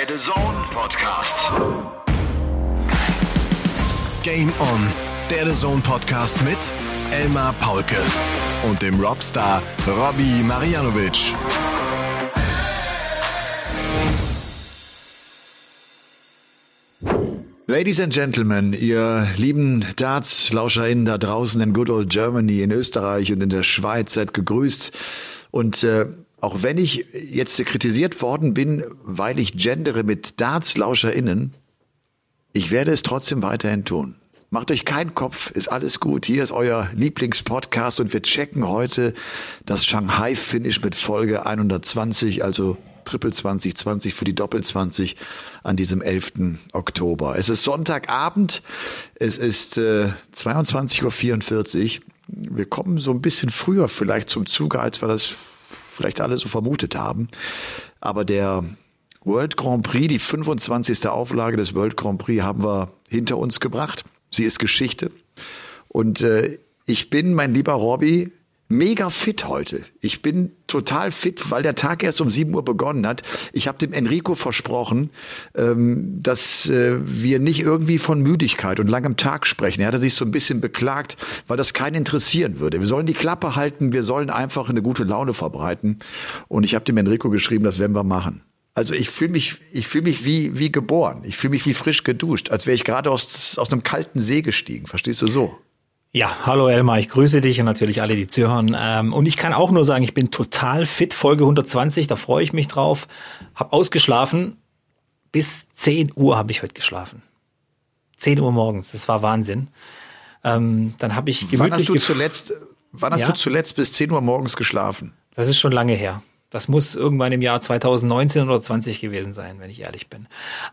Der The Zone Podcast. Game On, der The Zone Podcast mit Elmar Paulke und dem Robstar Robbie Marianovic. Ladies and Gentlemen, ihr lieben Darts-LauscherInnen da draußen in Good Old Germany, in Österreich und in der Schweiz, seid gegrüßt. Und äh, auch wenn ich jetzt kritisiert worden bin, weil ich gendere mit Darts-LauscherInnen, ich werde es trotzdem weiterhin tun. Macht euch keinen Kopf, ist alles gut. Hier ist euer Lieblingspodcast und wir checken heute das Shanghai-Finish mit Folge 120, also Triple 2020 für die Doppel 20 an diesem 11. Oktober. Es ist Sonntagabend, es ist äh, 22.44 Uhr. Wir kommen so ein bisschen früher vielleicht zum Zuge, als wir das vielleicht alle so vermutet haben. Aber der World Grand Prix, die 25. Auflage des World Grand Prix haben wir hinter uns gebracht. Sie ist Geschichte. Und äh, ich bin, mein lieber Robby, mega fit heute. Ich bin total fit, weil der Tag erst um 7 Uhr begonnen hat. Ich habe dem Enrico versprochen, ähm, dass äh, wir nicht irgendwie von Müdigkeit und langem Tag sprechen. Er hatte sich so ein bisschen beklagt, weil das keinen interessieren würde. Wir sollen die Klappe halten, wir sollen einfach eine gute Laune verbreiten. Und ich habe dem Enrico geschrieben, das werden wir machen. Also ich fühle mich, ich fühle mich wie wie geboren. Ich fühle mich wie frisch geduscht, als wäre ich gerade aus aus einem kalten See gestiegen. Verstehst du so? Ja, hallo Elmar, ich grüße dich und natürlich alle, die zuhören. Ähm, und ich kann auch nur sagen, ich bin total fit, Folge 120, da freue ich mich drauf. Hab ausgeschlafen, bis 10 Uhr habe ich heute geschlafen. 10 Uhr morgens, das war Wahnsinn. Ähm, dann habe ich gemütlich... Wann hast du zuletzt, wann hast Ja? du zuletzt bis 10 Uhr morgens geschlafen? Das ist schon lange her. Das muss irgendwann im Jahr 2019 oder 20 gewesen sein, wenn ich ehrlich bin.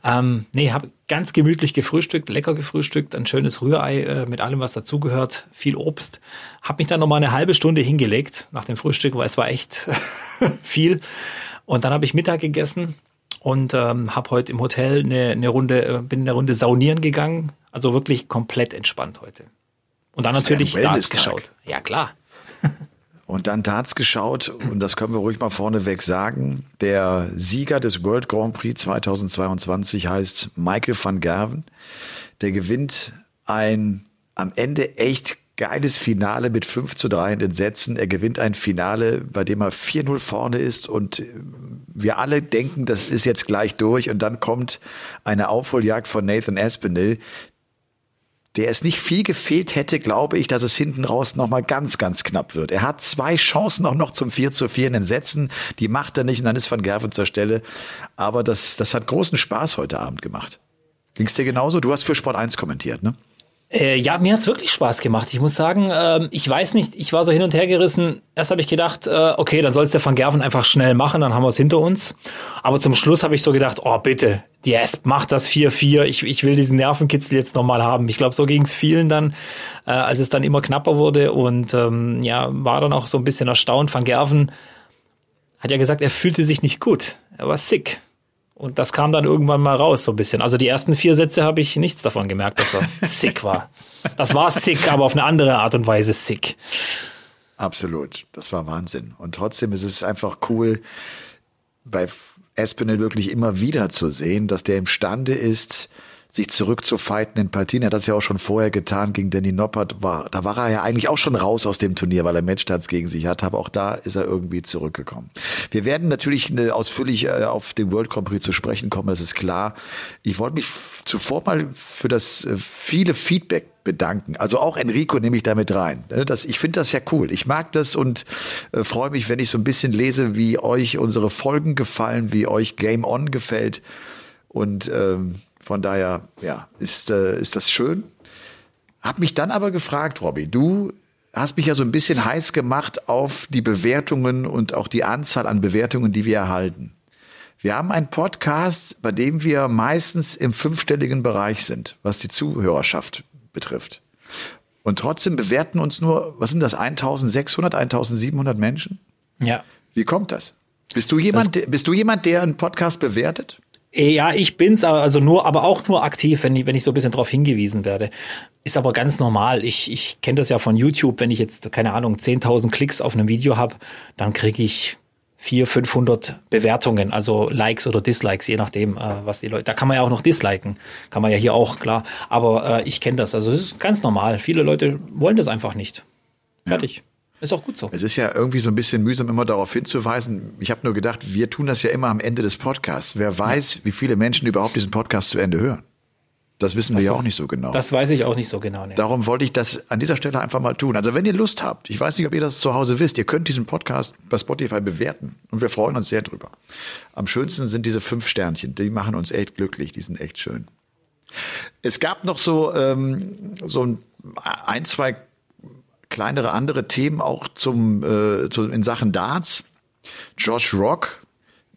Ähm, nee, habe ganz gemütlich gefrühstückt, lecker gefrühstückt, ein schönes Rührei äh, mit allem, was dazugehört, viel Obst. Habe mich dann noch mal eine halbe Stunde hingelegt nach dem Frühstück, weil es war echt viel. Und dann habe ich Mittag gegessen und ähm, habe heute im Hotel eine, eine Runde, äh, bin eine Runde saunieren gegangen. Also wirklich komplett entspannt heute. Und dann Das natürlich Darts geschaut. Ja, klar. Und dann Darts geschaut, und das können wir ruhig mal vorneweg sagen. Der Sieger des World Grand Prix 2022 heißt Michael van Gerven. Der gewinnt ein am Ende echt geiles Finale mit 5 zu 3 in den Sätzen. Er gewinnt ein Finale, bei dem er 4-0 vorne ist und wir alle denken, das ist jetzt gleich durch und dann kommt eine Aufholjagd von Nathan Aspinall, der es nicht viel gefehlt hätte, glaube ich, dass es hinten raus nochmal ganz, ganz knapp wird. Er hat zwei Chancen auch noch zum 4 zu 4 in den Sätzen. Die macht er nicht und dann ist Van Gerven zur Stelle. Aber das, das hat großen Spaß heute Abend gemacht. Ging's dir genauso? Du hast für Sport 1 kommentiert, ne? Äh, ja, mir hat's wirklich Spaß gemacht. Ich muss sagen, ähm, ich weiß nicht, ich war so hin und her gerissen. Erst habe ich gedacht, äh, okay, dann soll's der Van Gerven einfach schnell machen, dann haben wir's hinter uns. Aber zum Schluss habe ich so gedacht, oh bitte, die Asp macht das 4-4. Ich, ich will diesen Nervenkitzel jetzt nochmal haben. Ich glaube, so ging's vielen dann, äh, als es dann immer knapper wurde. Und ähm, ja, war dann auch so ein bisschen erstaunt. Van Gerven hat ja gesagt, er fühlte sich nicht gut. Er war sick. Und das kam dann irgendwann mal raus, so ein bisschen. Also die ersten vier Sätze habe ich nichts davon gemerkt, dass er sick war. Das war sick, aber auf eine andere Art und Weise sick. Absolut. Das war Wahnsinn. Und trotzdem ist es einfach cool, bei Espinel wirklich immer wieder zu sehen, dass der imstande ist, sich zurückzufighten in Partien. Er hat das ja auch schon vorher getan gegen Danny Noppert. War, da war er ja eigentlich auch schon raus aus dem Turnier, weil er Matchstarts gegen sich hat. Aber auch da ist er irgendwie zurückgekommen. Wir werden natürlich ausführlich äh, auf den World Grand zu sprechen kommen, das ist klar. Ich wollte mich zuvor mal für das äh, viele Feedback bedanken. Also auch Enrico nehme ich damit rein. Ne, Das, ich finde das ja cool. Ich mag das und äh, freue mich, wenn ich so ein bisschen lese, wie euch unsere Folgen gefallen, wie euch Game On gefällt. Und ähm, von daher, ja, ist, äh, ist das schön. Hab mich dann aber gefragt, Robby, du hast mich ja so ein bisschen heiß gemacht auf die Bewertungen und auch die Anzahl an Bewertungen, die wir erhalten. Wir haben einen Podcast, bei dem wir meistens im fünfstelligen Bereich sind, was die Zuhörerschaft betrifft. Und trotzdem bewerten uns nur, was sind das, 1600, 1700 Menschen? Ja. Wie kommt das? Bist du jemand, der- bist du jemand, der einen Podcast bewertet? Äh, Ja, ich bin's, also nur, aber auch nur aktiv, wenn ich, wenn ich so ein bisschen darauf hingewiesen werde. Ist aber ganz normal. Ich, ich kenne das ja von YouTube, wenn ich jetzt, keine Ahnung, 10.000 Klicks auf einem Video habe, dann kriege ich 400, 500 Bewertungen, also Likes oder Dislikes, je nachdem, äh, was die Leute. Da kann man ja auch noch disliken, kann man ja hier auch, klar. Aber äh, ich kenne das, also es ist ganz normal. Viele Leute wollen das einfach nicht. Fertig. Ja. Ist auch gut so. Es ist ja irgendwie so ein bisschen mühsam, immer darauf hinzuweisen. Ich habe nur gedacht, wir tun das ja immer am Ende des Podcasts. Wer weiß, wie viele Menschen überhaupt diesen Podcast zu Ende hören. Das wissen wir das ja auch nicht so genau. Das weiß ich auch nicht so genau. Nee. Darum wollte ich das an dieser Stelle einfach mal tun. Also wenn ihr Lust habt, ich weiß nicht, ob ihr das zu Hause wisst, ihr könnt diesen Podcast bei Spotify bewerten und wir freuen uns sehr drüber. Am schönsten sind diese fünf Sternchen, die machen uns echt glücklich, die sind echt schön. Es gab noch so, ähm, so ein, ein, zwei kleinere andere Themen auch zum, äh, zu, in Sachen Darts. Josh Rock,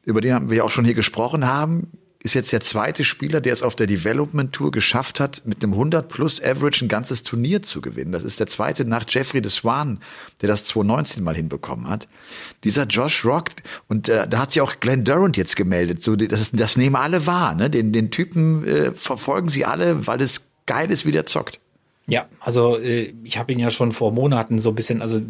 über den wir auch schon hier gesprochen haben, ist jetzt der zweite Spieler, der es auf der Development Tour geschafft hat, mit einem 100 plus Average ein ganzes Turnier zu gewinnen. Das ist der zweite nach Jeffrey de Swan, der das 2019 mal hinbekommen hat. Dieser Josh Rock, und äh, da hat sich auch Glenn Durant jetzt gemeldet. So, das, das nehmen alle wahr. Ne? Den, den Typen äh, verfolgen sie alle, weil es geil ist, wie der zockt. Ja, also äh, ich habe ihn ja schon vor Monaten so ein bisschen, also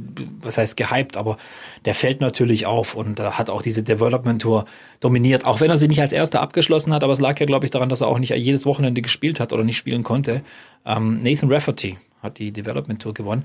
was heißt gehypt, aber der fällt natürlich auf und äh, hat auch diese Development Tour dominiert, auch wenn er sie nicht als erster abgeschlossen hat, aber es lag ja, glaube ich, daran, dass er auch nicht jedes Wochenende gespielt hat oder nicht spielen konnte. Ähm, Nathan Rafferty hat die Development Tour gewonnen.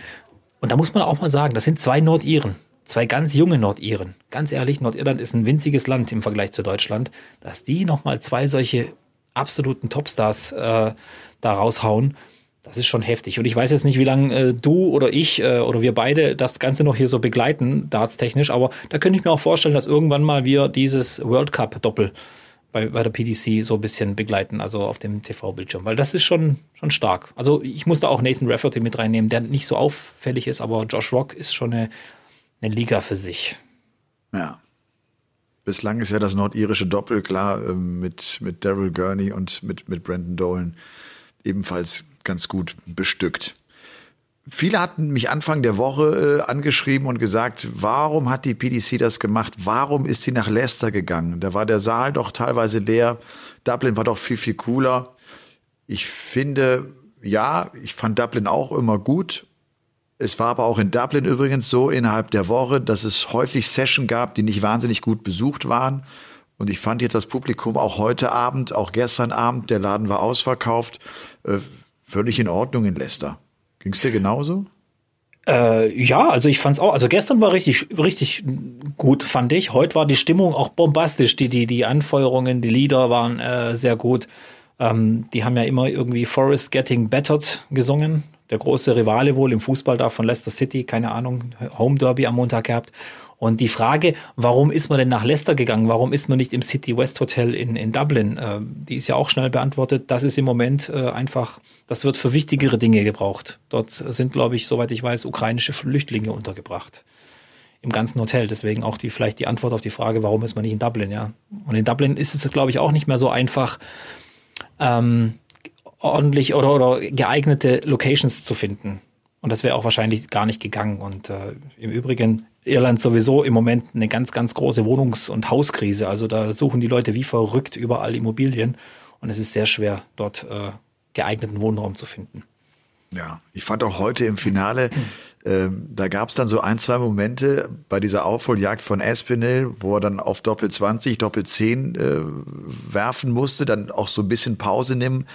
Und da muss man auch mal sagen, das sind zwei Nordiren, zwei ganz junge Nordiren. Ganz ehrlich, Nordirland ist ein winziges Land im Vergleich zu Deutschland, dass die nochmal zwei solche absoluten Topstars äh, da raushauen das ist schon heftig. Und ich weiß jetzt nicht, wie lange äh, du oder ich äh, oder wir beide das Ganze noch hier so begleiten, dartstechnisch, aber da könnte ich mir auch vorstellen, dass irgendwann mal wir dieses World Cup-Doppel bei, bei der PDC so ein bisschen begleiten, also auf dem TV-Bildschirm, weil das ist schon, schon stark. Also ich musste auch Nathan Rafferty mit reinnehmen, der nicht so auffällig ist, aber Josh Rock ist schon eine, eine Liga für sich. Ja. Bislang ist ja das nordirische Doppel klar äh, mit, mit Daryl Gurney und mit, mit Brandon Dolan ebenfalls ganz gut bestückt. Viele hatten mich Anfang der Woche äh, angeschrieben und gesagt, warum hat die PDC das gemacht? Warum ist sie nach Leicester gegangen? Da war der Saal doch teilweise leer. Dublin war doch viel, viel cooler. Ich finde, ja, ich fand Dublin auch immer gut. Es war aber auch in Dublin übrigens so innerhalb der Woche, dass es häufig Session gab, die nicht wahnsinnig gut besucht waren. Und ich fand jetzt das Publikum auch heute Abend, auch gestern Abend, der Laden war ausverkauft, äh, völlig in Ordnung in Leicester. Ging es dir genauso? Äh, ja, also ich fand's auch. Also gestern war richtig, richtig gut, fand ich. Heute war die Stimmung auch bombastisch. Die, die, die Anfeuerungen, die Lieder waren äh, sehr gut. Ähm, die haben ja immer irgendwie Forest Getting Battered gesungen. Der große Rivale wohl im Fußball da von Leicester City, keine Ahnung, Home Derby am Montag gehabt. Und die Frage, warum ist man denn nach Leicester gegangen? Warum ist man nicht im City West Hotel in, in Dublin? Äh, die ist ja auch schnell beantwortet. Das ist im Moment äh, einfach, das wird für wichtigere Dinge gebraucht. Dort sind, glaube ich, soweit ich weiß, ukrainische Flüchtlinge untergebracht. Im ganzen Hotel. Deswegen auch die, vielleicht die Antwort auf die Frage, warum ist man nicht in Dublin, ja. Und in Dublin ist es, glaube ich, auch nicht mehr so einfach, ähm, ordentlich oder, oder geeignete Locations zu finden. Und das wäre auch wahrscheinlich gar nicht gegangen. Und äh, im Übrigen Irland sowieso im Moment eine ganz, ganz große Wohnungs- und Hauskrise. Also da suchen die Leute wie verrückt überall Immobilien. Und es ist sehr schwer, dort äh, geeigneten Wohnraum zu finden. Ja, ich fand auch heute im Finale, äh, da gab es dann so ein, zwei Momente bei dieser Aufholjagd von Espinel, wo er dann auf Doppel 20, Doppel 10 äh, werfen musste, dann auch so ein bisschen Pause nehmen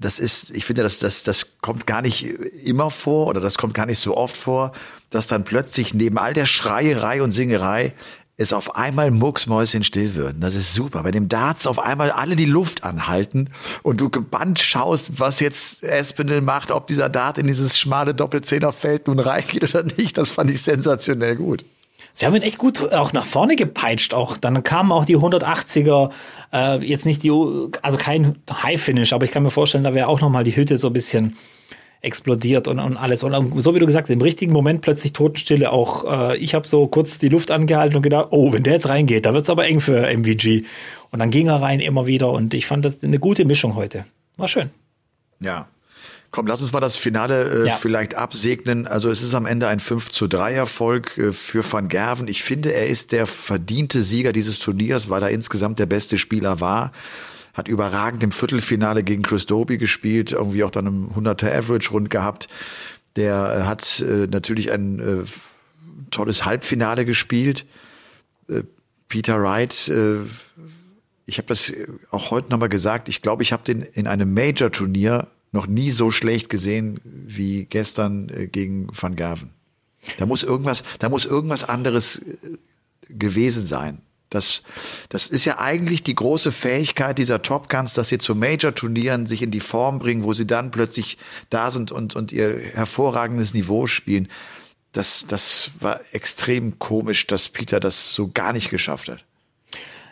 das ist, ich finde, das, das, das kommt gar nicht immer vor oder das kommt gar nicht so oft vor, dass dann plötzlich neben all der Schreierei und Singerei es auf einmal mucksmäuschen still wird. Das ist super. Bei dem Darts auf einmal alle die Luft anhalten und du gebannt schaust, was jetzt Espinel macht, ob dieser Dart in dieses schmale Doppelzehnerfeld nun reingeht oder nicht. Das fand ich sensationell gut. Sie haben ihn echt gut auch nach vorne gepeitscht. Auch dann kamen auch die 180er. Äh, jetzt nicht die, also kein High Finish, aber ich kann mir vorstellen, da wäre auch noch mal die Hütte so ein bisschen explodiert und, und alles. Und so wie du gesagt hast, im richtigen Moment plötzlich Totenstille auch. Äh, ich habe so kurz die Luft angehalten und gedacht, oh, wenn der jetzt reingeht, da wird's aber eng für MVG. Und dann ging er rein immer wieder und ich fand das eine gute Mischung heute. War schön. Ja, Komm, lass uns mal das Finale äh, ja. vielleicht absegnen. Also es ist am Ende ein 5 zu 3 Erfolg äh, für Van Gerven. Ich finde, er ist der verdiente Sieger dieses Turniers, weil er insgesamt der beste Spieler war. Hat überragend im Viertelfinale gegen Chris Doby gespielt, irgendwie auch dann im 100er Average rund gehabt. Der äh, hat äh, natürlich ein äh, tolles Halbfinale gespielt. Äh, Peter Wright, ich habe das auch heute nochmal gesagt, ich glaube, ich habe den in einem Major-Turnier noch nie so schlecht gesehen wie gestern äh, gegen Van Gerven. Da muss irgendwas, da muss irgendwas anderes äh, gewesen sein. Das, das ist ja eigentlich die große Fähigkeit dieser Top Guns, dass sie zu Major-Turnieren sich in die Form bringen, wo sie dann plötzlich da sind und, und ihr hervorragendes Niveau spielen. Das, das war extrem komisch, dass Peter das so gar nicht geschafft hat.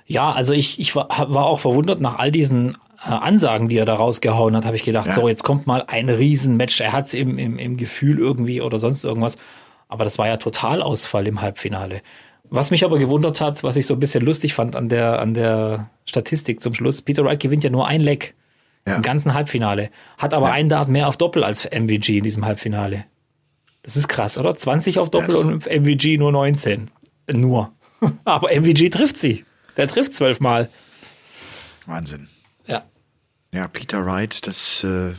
Ja, also ich, ich war, war auch verwundert nach all diesen Ansagen, die er da rausgehauen hat, habe ich gedacht, ja. so, jetzt kommt mal ein Riesenmatch. Er hat es im, im, im Gefühl irgendwie oder sonst irgendwas. Aber das war ja Totalausfall im Halbfinale. Was mich aber gewundert hat, was ich so ein bisschen lustig fand an der, an der Statistik zum Schluss, Peter Wright gewinnt ja nur ein Leck ja. im ganzen Halbfinale, hat aber ja. einen Dart mehr auf Doppel als MVG in diesem Halbfinale. Das ist krass, oder? 20 auf Doppel und MVG nur 19. Nur. aber MVG trifft sie. Der trifft zwölfmal. Wahnsinn. Ja. Peter Wright, das äh,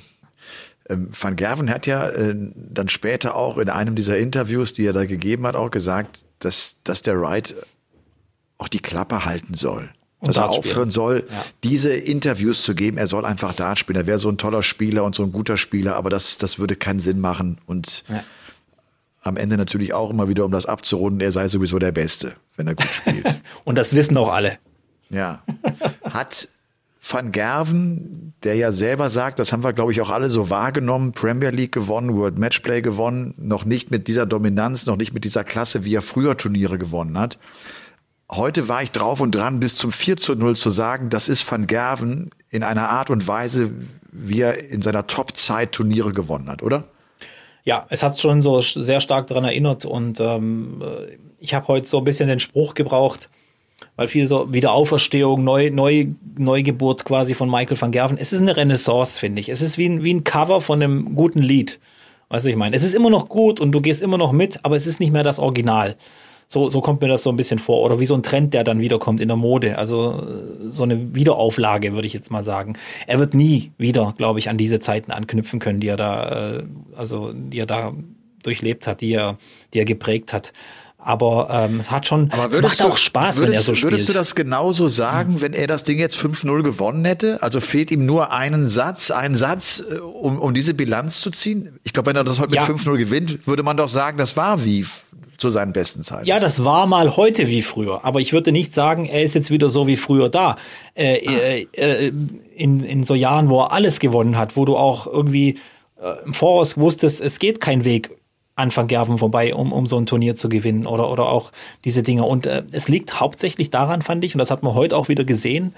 ähm, Van Gerven hat ja äh, dann später auch in einem dieser Interviews, die er da gegeben hat, auch gesagt, dass, dass der Wright auch die Klappe halten soll. Und dass er aufhören soll, ja. diese Interviews zu geben. Er soll einfach Dart spielen. Er wäre so ein toller Spieler und so ein guter Spieler, aber das, das würde keinen Sinn machen. Und ja. am Ende natürlich auch immer wieder, um das abzurunden, er sei sowieso der Beste, wenn er gut spielt. und das wissen auch alle. Ja. Hat Van Gerven, der ja selber sagt, das haben wir, glaube ich, auch alle so wahrgenommen, Premier League gewonnen, World Matchplay gewonnen, noch nicht mit dieser Dominanz, noch nicht mit dieser Klasse, wie er früher Turniere gewonnen hat. Heute war ich drauf und dran, bis zum 4 zu 0 zu sagen, das ist Van Gerven in einer Art und Weise, wie er in seiner Top-Zeit Turniere gewonnen hat, oder? Ja, es hat schon so sehr stark daran erinnert und ähm, ich habe heute so ein bisschen den Spruch gebraucht, weil viel so Wiederauferstehung, Neu, Neu, Neugeburt quasi von Michael van Gerven. Es ist eine Renaissance, finde ich. Es ist wie ein, wie ein Cover von einem guten Lied. Weißt du, ich meine, es ist immer noch gut und du gehst immer noch mit, aber es ist nicht mehr das Original. So, so kommt mir das so ein bisschen vor. Oder wie so ein Trend, der dann wiederkommt in der Mode. Also so eine Wiederauflage, würde ich jetzt mal sagen. Er wird nie wieder, glaube ich, an diese Zeiten anknüpfen können, die er da, äh, also die er da durchlebt hat, die er, die er geprägt hat. Aber ähm, es hat schon, Aber es macht auch Spaß, würdest, wenn er so spielt. Würdest du das genauso sagen, wenn er das Ding jetzt 5-0 gewonnen hätte? Also fehlt ihm nur einen Satz, ein Satz, äh, um, um diese Bilanz zu ziehen? Ich glaube, wenn er das heute ja. mit 5-0 gewinnt, würde man doch sagen, das war wie zu seinen besten Zeiten. Ja, das war mal heute wie früher. Aber ich würde nicht sagen, er ist jetzt wieder so wie früher da. Äh, ah. äh, äh, in, in so Jahren, wo er alles gewonnen hat, wo du auch irgendwie äh, im Voraus wusstest, es geht kein Weg Anfang Gerven vorbei, um, um so ein Turnier zu gewinnen oder, oder auch diese Dinge. Und äh, es liegt hauptsächlich daran, fand ich, und das hat man heute auch wieder gesehen,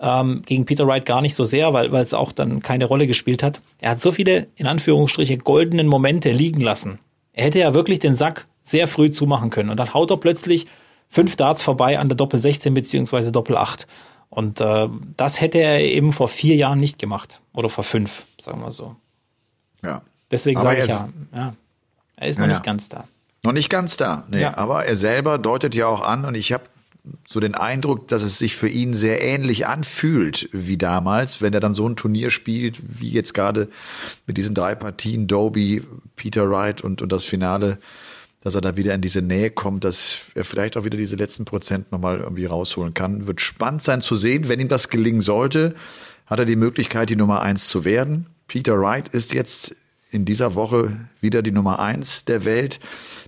ähm, gegen Peter Wright gar nicht so sehr, weil weil es auch dann keine Rolle gespielt hat. Er hat so viele, in Anführungsstriche, goldenen Momente liegen lassen. Er hätte ja wirklich den Sack sehr früh zumachen können. Und dann haut er plötzlich fünf Darts vorbei an der Doppel 16 beziehungsweise Doppel 8. Und äh, das hätte er eben vor vier Jahren nicht gemacht. Oder vor fünf, sagen wir so. Ja. Deswegen sage ich ja, ja. Er ist noch ja, nicht ganz da. Noch nicht ganz da, nee. Ja. Aber er selber deutet ja auch an und ich habe so den Eindruck, dass es sich für ihn sehr ähnlich anfühlt wie damals, wenn er dann so ein Turnier spielt, wie jetzt gerade mit diesen drei Partien, Doby, Peter Wright und, und das Finale, dass er da wieder in diese Nähe kommt, dass er vielleicht auch wieder diese letzten Prozent nochmal irgendwie rausholen kann. Wird spannend sein zu sehen, wenn ihm das gelingen sollte, hat er die Möglichkeit, die Nummer eins zu werden. Peter Wright ist jetzt in dieser Woche wieder die Nummer eins der Welt.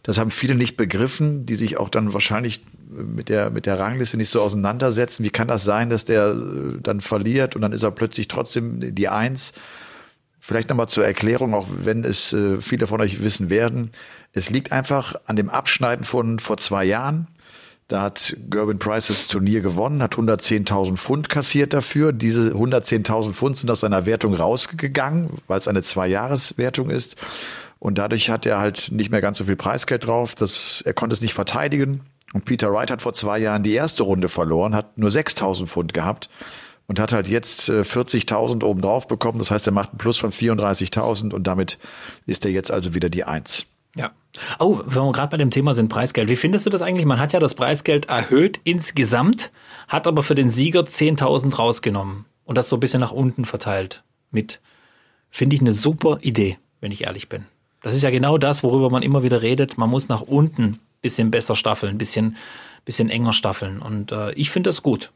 Das haben viele nicht begriffen, die sich auch dann wahrscheinlich mit der, mit der Rangliste nicht so auseinandersetzen. Wie kann das sein, dass der äh, dann verliert und dann ist er plötzlich trotzdem die Eins? Vielleicht nochmal zur Erklärung, auch wenn es äh, viele von euch wissen werden. Es liegt einfach an dem Abschneiden von vor zwei Jahren. Da hat Gerben Price das Turnier gewonnen, hat 110.000 Pfund kassiert dafür. Diese 110.000 Pfund sind aus seiner Wertung rausgegangen, weil es eine Zwei-Jahres-Wertung ist. Und dadurch hat er halt nicht mehr ganz so viel Preisgeld drauf. Das, er konnte es nicht verteidigen. Und Peter Wright hat vor zwei Jahren die erste Runde verloren, hat nur 6.000 Pfund gehabt und hat halt jetzt 40.000 äh, obendrauf bekommen. Das heißt, er macht einen Plus von 34.000 und damit ist er jetzt also wieder die Eins. Ja. Oh, wenn wir gerade bei dem Thema sind, Preisgeld. Wie findest du das eigentlich? Man hat ja das Preisgeld erhöht insgesamt, hat aber für den Sieger 10.000 rausgenommen und das so ein bisschen nach unten verteilt mit. Finde ich eine super Idee, wenn ich ehrlich bin. Das ist ja genau das, worüber man immer wieder redet. Man muss nach unten bisschen besser staffeln, bisschen, bisschen enger staffeln. Und äh, ich finde das gut.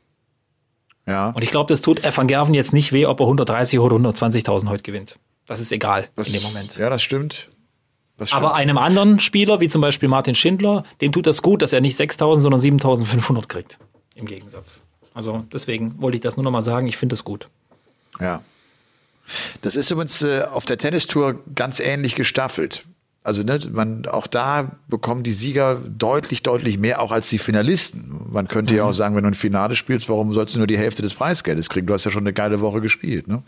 Ja. Und ich glaube, das tut Van Gerven jetzt nicht weh, ob er 130 oder 120.000 heute gewinnt. Das ist egal das, in dem Moment. Ja, das stimmt. Aber einem anderen Spieler, wie zum Beispiel Martin Schindler, dem tut das gut, dass er nicht 6.000, sondern 7.500 kriegt. Im Gegensatz. Also deswegen wollte ich das nur noch mal sagen. Ich finde es gut. Ja. Das ist übrigens äh, auf der Tennistour ganz ähnlich gestaffelt. Also ne, man auch da bekommen die Sieger deutlich, deutlich mehr auch als die Finalisten. Man könnte ja auch sagen, wenn du ein Finale spielst, warum sollst du nur die Hälfte des Preisgeldes kriegen? Du hast ja schon eine geile Woche gespielt. Ne?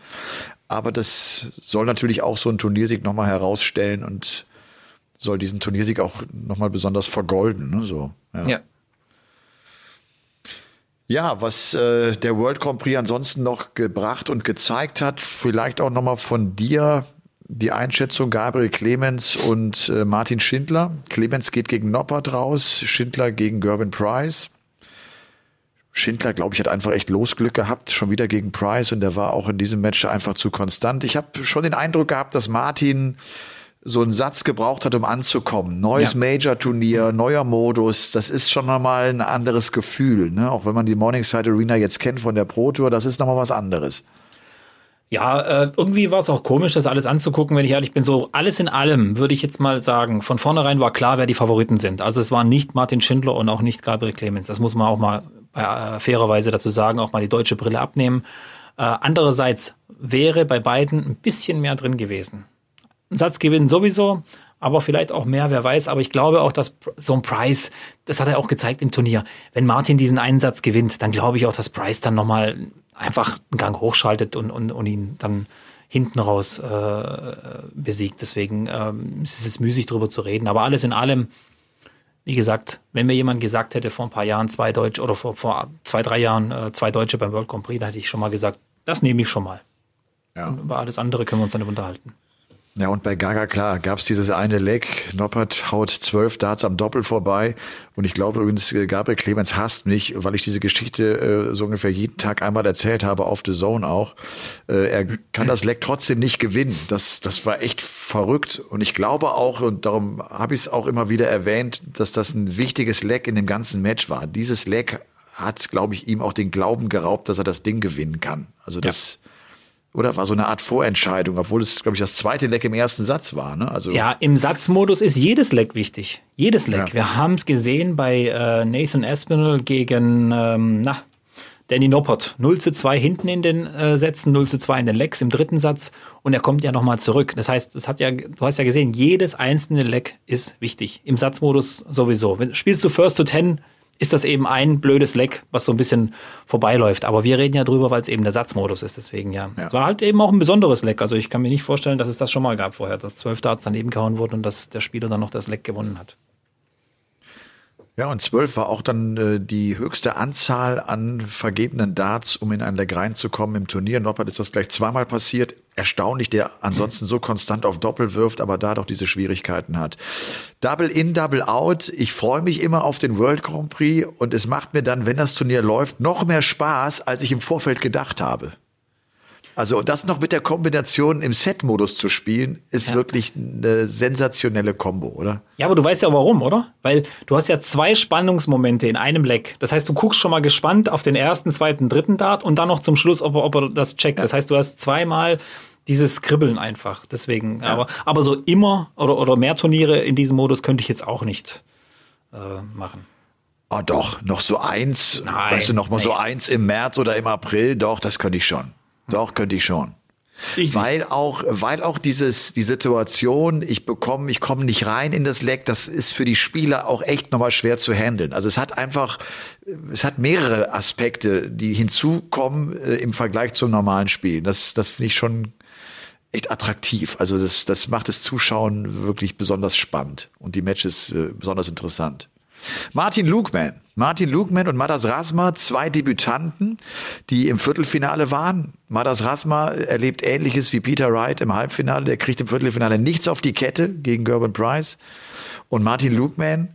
Aber das soll natürlich auch so ein Turniersieg nochmal herausstellen und soll diesen Turniersieg auch nochmal besonders vergolden. Ne? So, ja. Ja. Ja, was äh, der World Grand Prix ansonsten noch gebracht und gezeigt hat, vielleicht auch nochmal von dir die Einschätzung Gabriel Clemens und äh, Martin Schindler. Clemens geht gegen Noppert raus, Schindler gegen Gervin Price. Schindler, glaube ich, hat einfach echt Losglück gehabt, schon wieder gegen Price und der war auch in diesem Match einfach zu konstant. Ich habe schon den Eindruck gehabt, dass Martin so einen Satz gebraucht hat, um anzukommen. Neues Ja. Major-Turnier, neuer Modus, das ist schon nochmal ein anderes Gefühl. Ne? Auch wenn man die Morningside Arena jetzt kennt von der Pro Tour, das ist nochmal was anderes. Ja, äh, irgendwie war es auch komisch, das alles anzugucken, wenn ich ehrlich bin. So alles in allem würde ich jetzt mal sagen, von vornherein war klar, wer die Favoriten sind. Also es waren nicht Martin Schindler und auch nicht Gabriel Clemens. Das muss man auch mal äh, fairerweise dazu sagen, auch mal die deutsche Brille abnehmen. Äh, andererseits wäre bei beiden ein bisschen mehr drin gewesen. Ein Satzgewinn sowieso, aber vielleicht auch mehr, wer weiß. Aber ich glaube auch, dass so ein Price, das hat er auch gezeigt im Turnier. Wenn Martin diesen einen Satz gewinnt, dann glaube ich auch, dass Price dann nochmal einfach einen Gang hochschaltet und, und, und ihn dann hinten raus äh, besiegt. Deswegen ähm, ist es jetzt müßig drüber zu reden. Aber alles in allem, wie gesagt, wenn mir jemand gesagt hätte vor ein paar Jahren zwei Deutsche oder vor, vor zwei, drei Jahren äh, zwei Deutsche beim World Grand Prix, dann hätte ich schon mal gesagt, das nehme ich schon mal. Ja. Und über alles andere können wir uns dann unterhalten. Ja, und bei Gaga, klar, gab's dieses eine Leck. Noppert haut zwölf Darts am Doppel vorbei. Und ich glaube übrigens, äh, Gabriel Clemens hasst mich, weil ich diese Geschichte äh, so ungefähr jeden Tag einmal erzählt habe, auf The Zone auch. Äh, er kann das Leck trotzdem nicht gewinnen. Das, das war echt verrückt. Und ich glaube auch, und darum habe ich es auch immer wieder erwähnt, dass das ein wichtiges Leck in dem ganzen Match war. Dieses Leck hat, glaube ich, ihm auch den Glauben geraubt, dass er das Ding gewinnen kann. Also das... Oder war so eine Art Vorentscheidung, obwohl es, glaube ich, das zweite Leck im ersten Satz war. Ne? Also Ja, im Satzmodus ist jedes Leck wichtig. Jedes Leck. Ja. Wir haben es gesehen bei äh, Nathan Aspinall gegen, ähm, na, Danny Noppert. 0 zu 2 hinten in den äh, Sätzen, 0 zu 2 in den Lecks im dritten Satz und er kommt ja nochmal zurück. Das heißt, das hat ja, du hast ja gesehen, jedes einzelne Leck ist wichtig. Im Satzmodus sowieso. Wenn, spielst du First to Ten, ist das eben ein blödes Leck, was so ein bisschen vorbeiläuft. Aber wir reden ja drüber, weil es eben der Satzmodus ist. Deswegen ja. Ja. Es war halt eben auch ein besonderes Leck. Also ich kann mir nicht vorstellen, dass es das schon mal gab vorher, dass zwölf Darts daneben gehauen wurden und dass der Spieler dann noch das Leck gewonnen hat. Ja, und zwölf war auch dann äh, die höchste Anzahl an vergebenen Darts, um in ein Leck reinzukommen im Turnier. Noppert ist das gleich zweimal passiert. Erstaunlich, der ansonsten so konstant auf Doppel wirft, aber da doch diese Schwierigkeiten hat. Double in, Double out. Ich freue mich immer auf den World Grand Prix und es macht mir dann, wenn das Turnier läuft, noch mehr Spaß, als ich im Vorfeld gedacht habe. Also das noch mit der Kombination im Set-Modus zu spielen, ist Ja. wirklich eine sensationelle Kombo, oder? Ja, aber du weißt ja warum, oder? Weil du hast ja zwei Spannungsmomente in einem Leck. Das heißt, du guckst schon mal gespannt auf den ersten, zweiten, dritten Dart und dann noch zum Schluss, ob er, ob er das checkt. Das heißt, du hast zweimal dieses Kribbeln einfach. Deswegen, aber, aber so immer oder, oder mehr Turniere in diesem Modus könnte ich jetzt auch nicht äh, machen. Ah, doch, noch so eins, Nein, weißt du, noch mal so nee. eins im März oder im April, doch, das könnte ich schon. Doch, könnte ich schon. Ich Weil auch, weil auch dieses, die Situation, ich bekomme, ich komme nicht rein in das Leck, das ist für die Spieler auch echt nochmal schwer zu handeln. Also es hat einfach, es hat mehrere Aspekte, die hinzukommen äh, im Vergleich zum normalen Spiel. Das, das finde ich schon echt attraktiv. Also das, das macht das Zuschauen wirklich besonders spannend und die Matches äh, besonders interessant. Martin Lugman. Martin Lugman und Madas Rasma, zwei Debütanten, die im Viertelfinale waren. Madas Rasma erlebt Ähnliches wie Peter Wright im Halbfinale. Der kriegt im Viertelfinale nichts auf die Kette gegen Gerben Price. Und Martin Lugman,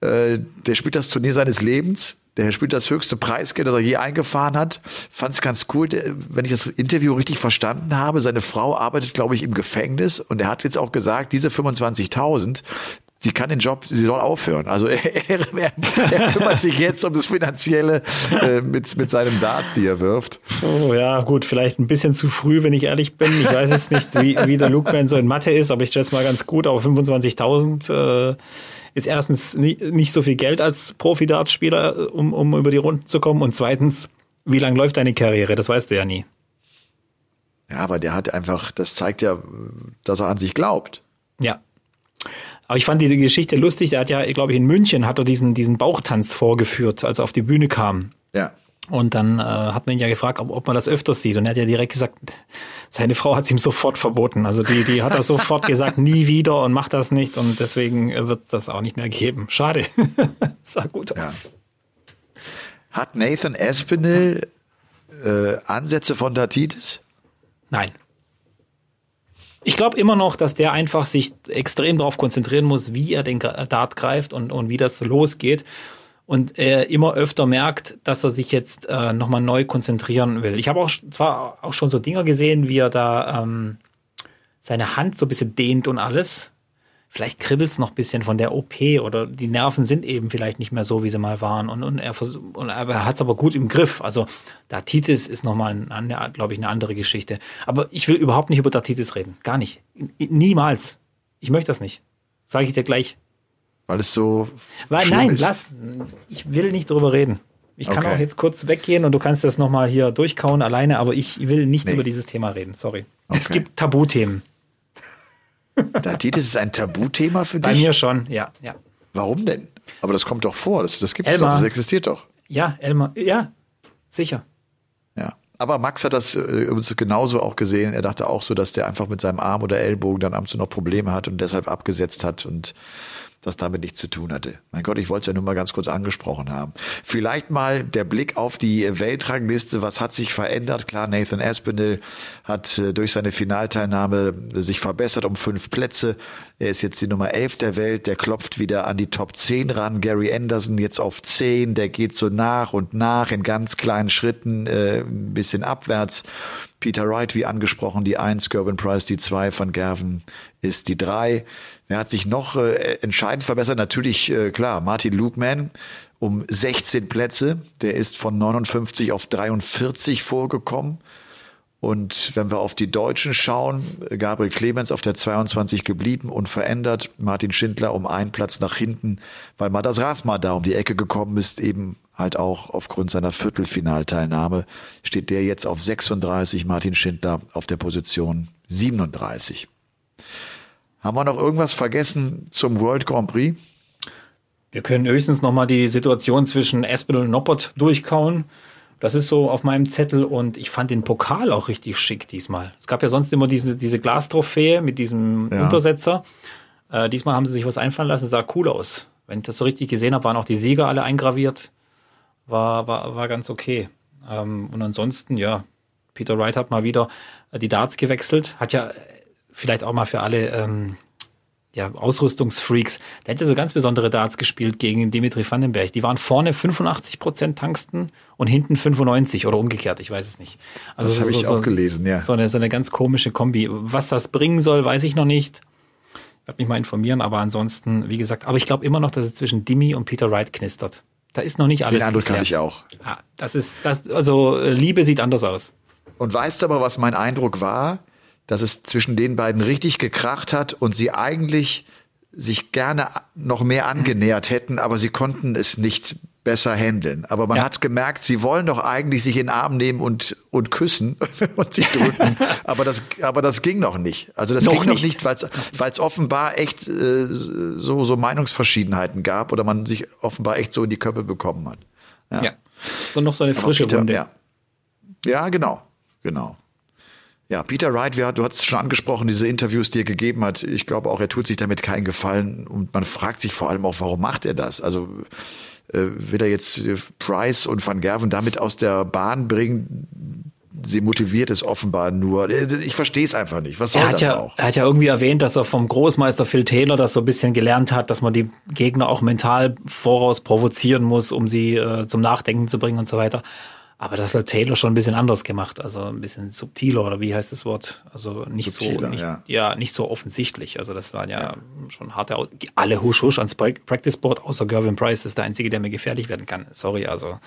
äh, der spielt das Turnier seines Lebens. Der spielt das höchste Preisgeld, das er je eingefahren hat. Fand es ganz cool, wenn ich das Interview richtig verstanden habe. Seine Frau arbeitet, glaube ich, im Gefängnis und er hat jetzt auch gesagt, diese 25.000 sie kann den Job, sie soll aufhören. Also er, er, er kümmert sich jetzt um das Finanzielle äh, mit, mit seinem Darts, die er wirft. Oh ja, gut, vielleicht ein bisschen zu früh, wenn ich ehrlich bin. Ich weiß jetzt nicht, wie, wie der Luke Man so in Mathe ist, aber ich stelle es mal ganz gut, aber 25.000 äh, ist erstens nie, nicht so viel Geld als Profi-Darts-Spieler, um, um über die Runden zu kommen und zweitens, wie lang läuft deine Karriere? Das weißt du ja nie. Ja, aber der hat einfach, das zeigt ja, dass er an sich glaubt. Ja. Aber ich fand die Geschichte lustig. Der hat ja, glaube ich, in München hat er diesen, diesen Bauchtanz vorgeführt, als er auf die Bühne kam. Ja. Und dann äh, hat man ihn ja gefragt, ob, ob man das öfters sieht. Und er hat ja direkt gesagt, seine Frau hat es ihm sofort verboten. Also die, die hat er sofort gesagt, nie wieder und macht das nicht. Und deswegen wird das auch nicht mehr geben. Schade. sah gut aus. Ja. Hat Nathan Espinel äh, Ansätze von Datitis? Nein. Ich glaube immer noch, dass der einfach sich extrem darauf konzentrieren muss, wie er den Dart greift und, und wie das losgeht. Und er immer öfter merkt, dass er sich jetzt äh, nochmal neu konzentrieren will. Ich habe auch zwar auch schon so Dinger gesehen, wie er da ähm, seine Hand so ein bisschen dehnt und alles vielleicht kribbelt's noch bisschen von der OP oder die Nerven sind eben vielleicht nicht mehr so, wie sie mal waren. Und, und er, versucht, und er hat es aber gut im Griff. Also Datitis ist nochmal, glaube ich, eine andere Geschichte. Aber ich will überhaupt nicht über Datitis reden. Gar nicht. Niemals. Ich möchte das nicht. Sage ich dir gleich. Weil es so. Weil, nein, ist. lass. Ich will nicht drüber reden. Ich kann okay. auch jetzt kurz weggehen und du kannst das nochmal hier durchkauen alleine, aber ich will nicht nee. über dieses Thema reden. Sorry. Okay. Es gibt Tabuthemen. Datitis ist ein Tabuthema für dich? Bei mir schon, ja, ja. Warum denn? Aber das kommt doch vor, das, das gibt es doch, das existiert doch. Ja, Elmar, ja, sicher. Ja. Aber Max hat das äh, genauso auch gesehen. Er dachte auch so, dass der einfach mit seinem Arm oder Ellbogen dann abends noch Probleme hat und deshalb abgesetzt hat und das damit nichts zu tun hatte. Mein Gott, ich wollte es ja nur mal ganz kurz angesprochen haben. Vielleicht mal der Blick auf die Weltrangliste. Was hat sich verändert? Klar, Nathan Aspinall hat äh, durch seine Finalteilnahme sich verbessert um fünf Plätze. Er ist jetzt die Nummer elf der Welt. Der klopft wieder an die Top 10 ran. Gary Anderson jetzt auf zehn. Der geht so nach und nach in ganz kleinen Schritten äh, ein bisschen abwärts. Peter Wright, wie angesprochen, die eins, Gerben Price die zwei, von Gerven ist die drei. Er hat sich noch äh, entscheidend verbessert. Natürlich, äh, klar, Martin Lukeman um 16 Plätze. Der ist von 59 auf 43 vorgekommen. Und wenn wir auf die Deutschen schauen, Gabriel Clemens auf der 22 geblieben, unverändert. Martin Schindler um einen Platz nach hinten, weil Madas Rasma da um die Ecke gekommen ist, eben halt auch aufgrund seiner Viertelfinalteilnahme, steht der jetzt auf 36, Martin Schindler auf der Position 37. Haben wir noch irgendwas vergessen zum World Grand Prix? Wir können höchstens noch mal die Situation zwischen Espinel und Noppert durchkauen. Das ist so auf meinem Zettel und ich fand den Pokal auch richtig schick diesmal. Es gab ja sonst immer diese, diese Glastrophäe mit diesem ja. Untersetzer. Äh, diesmal haben sie sich was einfallen lassen, sah cool aus. Wenn ich das so richtig gesehen habe, waren auch die Sieger alle eingraviert. War, war, war ganz okay. Ähm, und ansonsten, ja, Peter Wright hat mal wieder die Darts gewechselt. Hat ja vielleicht auch mal für alle ähm, ja, Ausrüstungsfreaks. Der hätte so ganz besondere Darts gespielt gegen Dimitri Vandenberg. Die waren vorne 85 Prozent Tangsten und hinten 95 oder umgekehrt, ich weiß es nicht. Also das habe so, ich auch gelesen, ja. So eine, so eine ganz komische Kombi. Was das bringen soll, weiß ich noch nicht. Ich werde mich mal informieren, aber ansonsten, wie gesagt, aber ich glaube immer noch, dass es zwischen Dimi und Peter Wright knistert. Da ist noch nicht alles. Den Eindruck kann ich auch. Ja, das ist, das, also Liebe sieht anders aus. Und weißt du aber, was mein Eindruck war? Dass es zwischen den beiden richtig gekracht hat und sie eigentlich sich gerne noch mehr angenähert hätten, aber sie konnten es nicht besser handeln. Aber man ja. hat gemerkt, sie wollen doch eigentlich sich in den Arm nehmen und, und küssen und sich drücken. aber das, aber das ging noch nicht. Also das noch ging noch nicht, weil es offenbar echt äh, so, so Meinungsverschiedenheiten gab oder man sich offenbar echt so in die Köpfe bekommen hat. Ja. ja. So noch so eine frische Peter, Runde. Ja. ja, genau, genau. Ja, Peter Wright, du hast es schon angesprochen, diese Interviews, die er gegeben hat. Ich glaube auch, er tut sich damit keinen Gefallen und man fragt sich vor allem auch, warum macht er das? Also äh, will er jetzt äh, Price und Van Gerven damit aus der Bahn bringen? Sie motiviert es offenbar nur. Äh, ich verstehe es einfach nicht. Was soll er das ja, auch? Er hat ja irgendwie erwähnt, dass er vom Großmeister Phil Taylor das so ein bisschen gelernt hat, dass man die Gegner auch mental voraus provozieren muss, um sie äh, zum Nachdenken zu bringen und so weiter. Aber das hat Taylor schon ein bisschen anders gemacht, also ein bisschen subtiler oder wie heißt das Wort? Also nicht Subtiler, so, nicht, ja. ja. nicht so offensichtlich. Also das waren ja, schon harte, Au- alle husch husch ans Pra- Practice Board, außer Gervin Price ist der einzige, der mir gefährlich werden kann. Sorry, also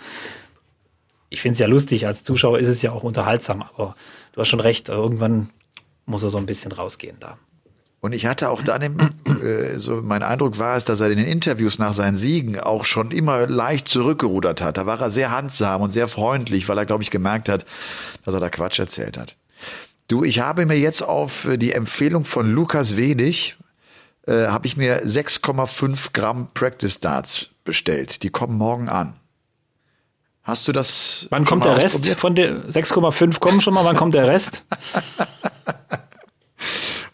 ich finde es ja lustig, als Zuschauer ist es ja auch unterhaltsam, aber du hast schon recht, irgendwann muss er so ein bisschen rausgehen da. Und ich hatte auch dann im, äh, so mein Eindruck war es, dass er in den Interviews nach seinen Siegen auch schon immer leicht zurückgerudert hat. Da war er sehr handsam und sehr freundlich, weil er, glaube ich, gemerkt hat, dass er da Quatsch erzählt hat. Du, ich habe mir jetzt auf äh, die Empfehlung von Lukas Wenig, äh, habe ich mir 6,5 Gramm Practice Darts bestellt. Die kommen morgen an. Hast du das? Wann kommt der Rest von der 6,5 kommen schon mal, wann kommt der Rest?